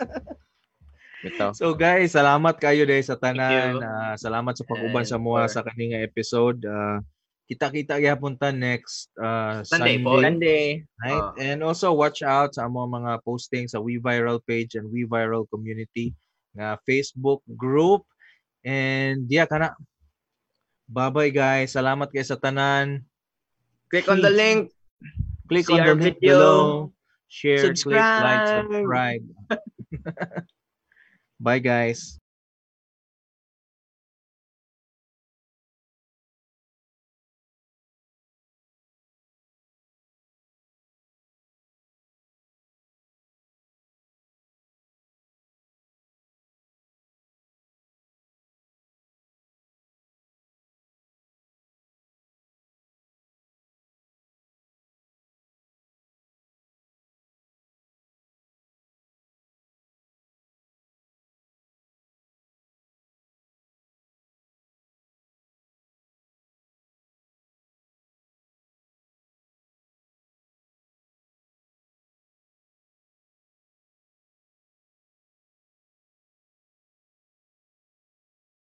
Ito. So guys, salamat kayo dahil sa Thank tanan. you. Ah, salamat sa pag-uban sa mga sa kaninga episode. Ah, kita-kita gyapon ta next ah, Sunday Sunday, po. Sunday. night. Ah. And also watch out sa among mga posting sa We Viral page and We Viral community nga Facebook group. And yeah, kana. Bye-bye guys. Salamat kayo sa tanan. Click on the link. Click See on the link video. below. Share, click, like, Subscribe. subscribe. Bye guys.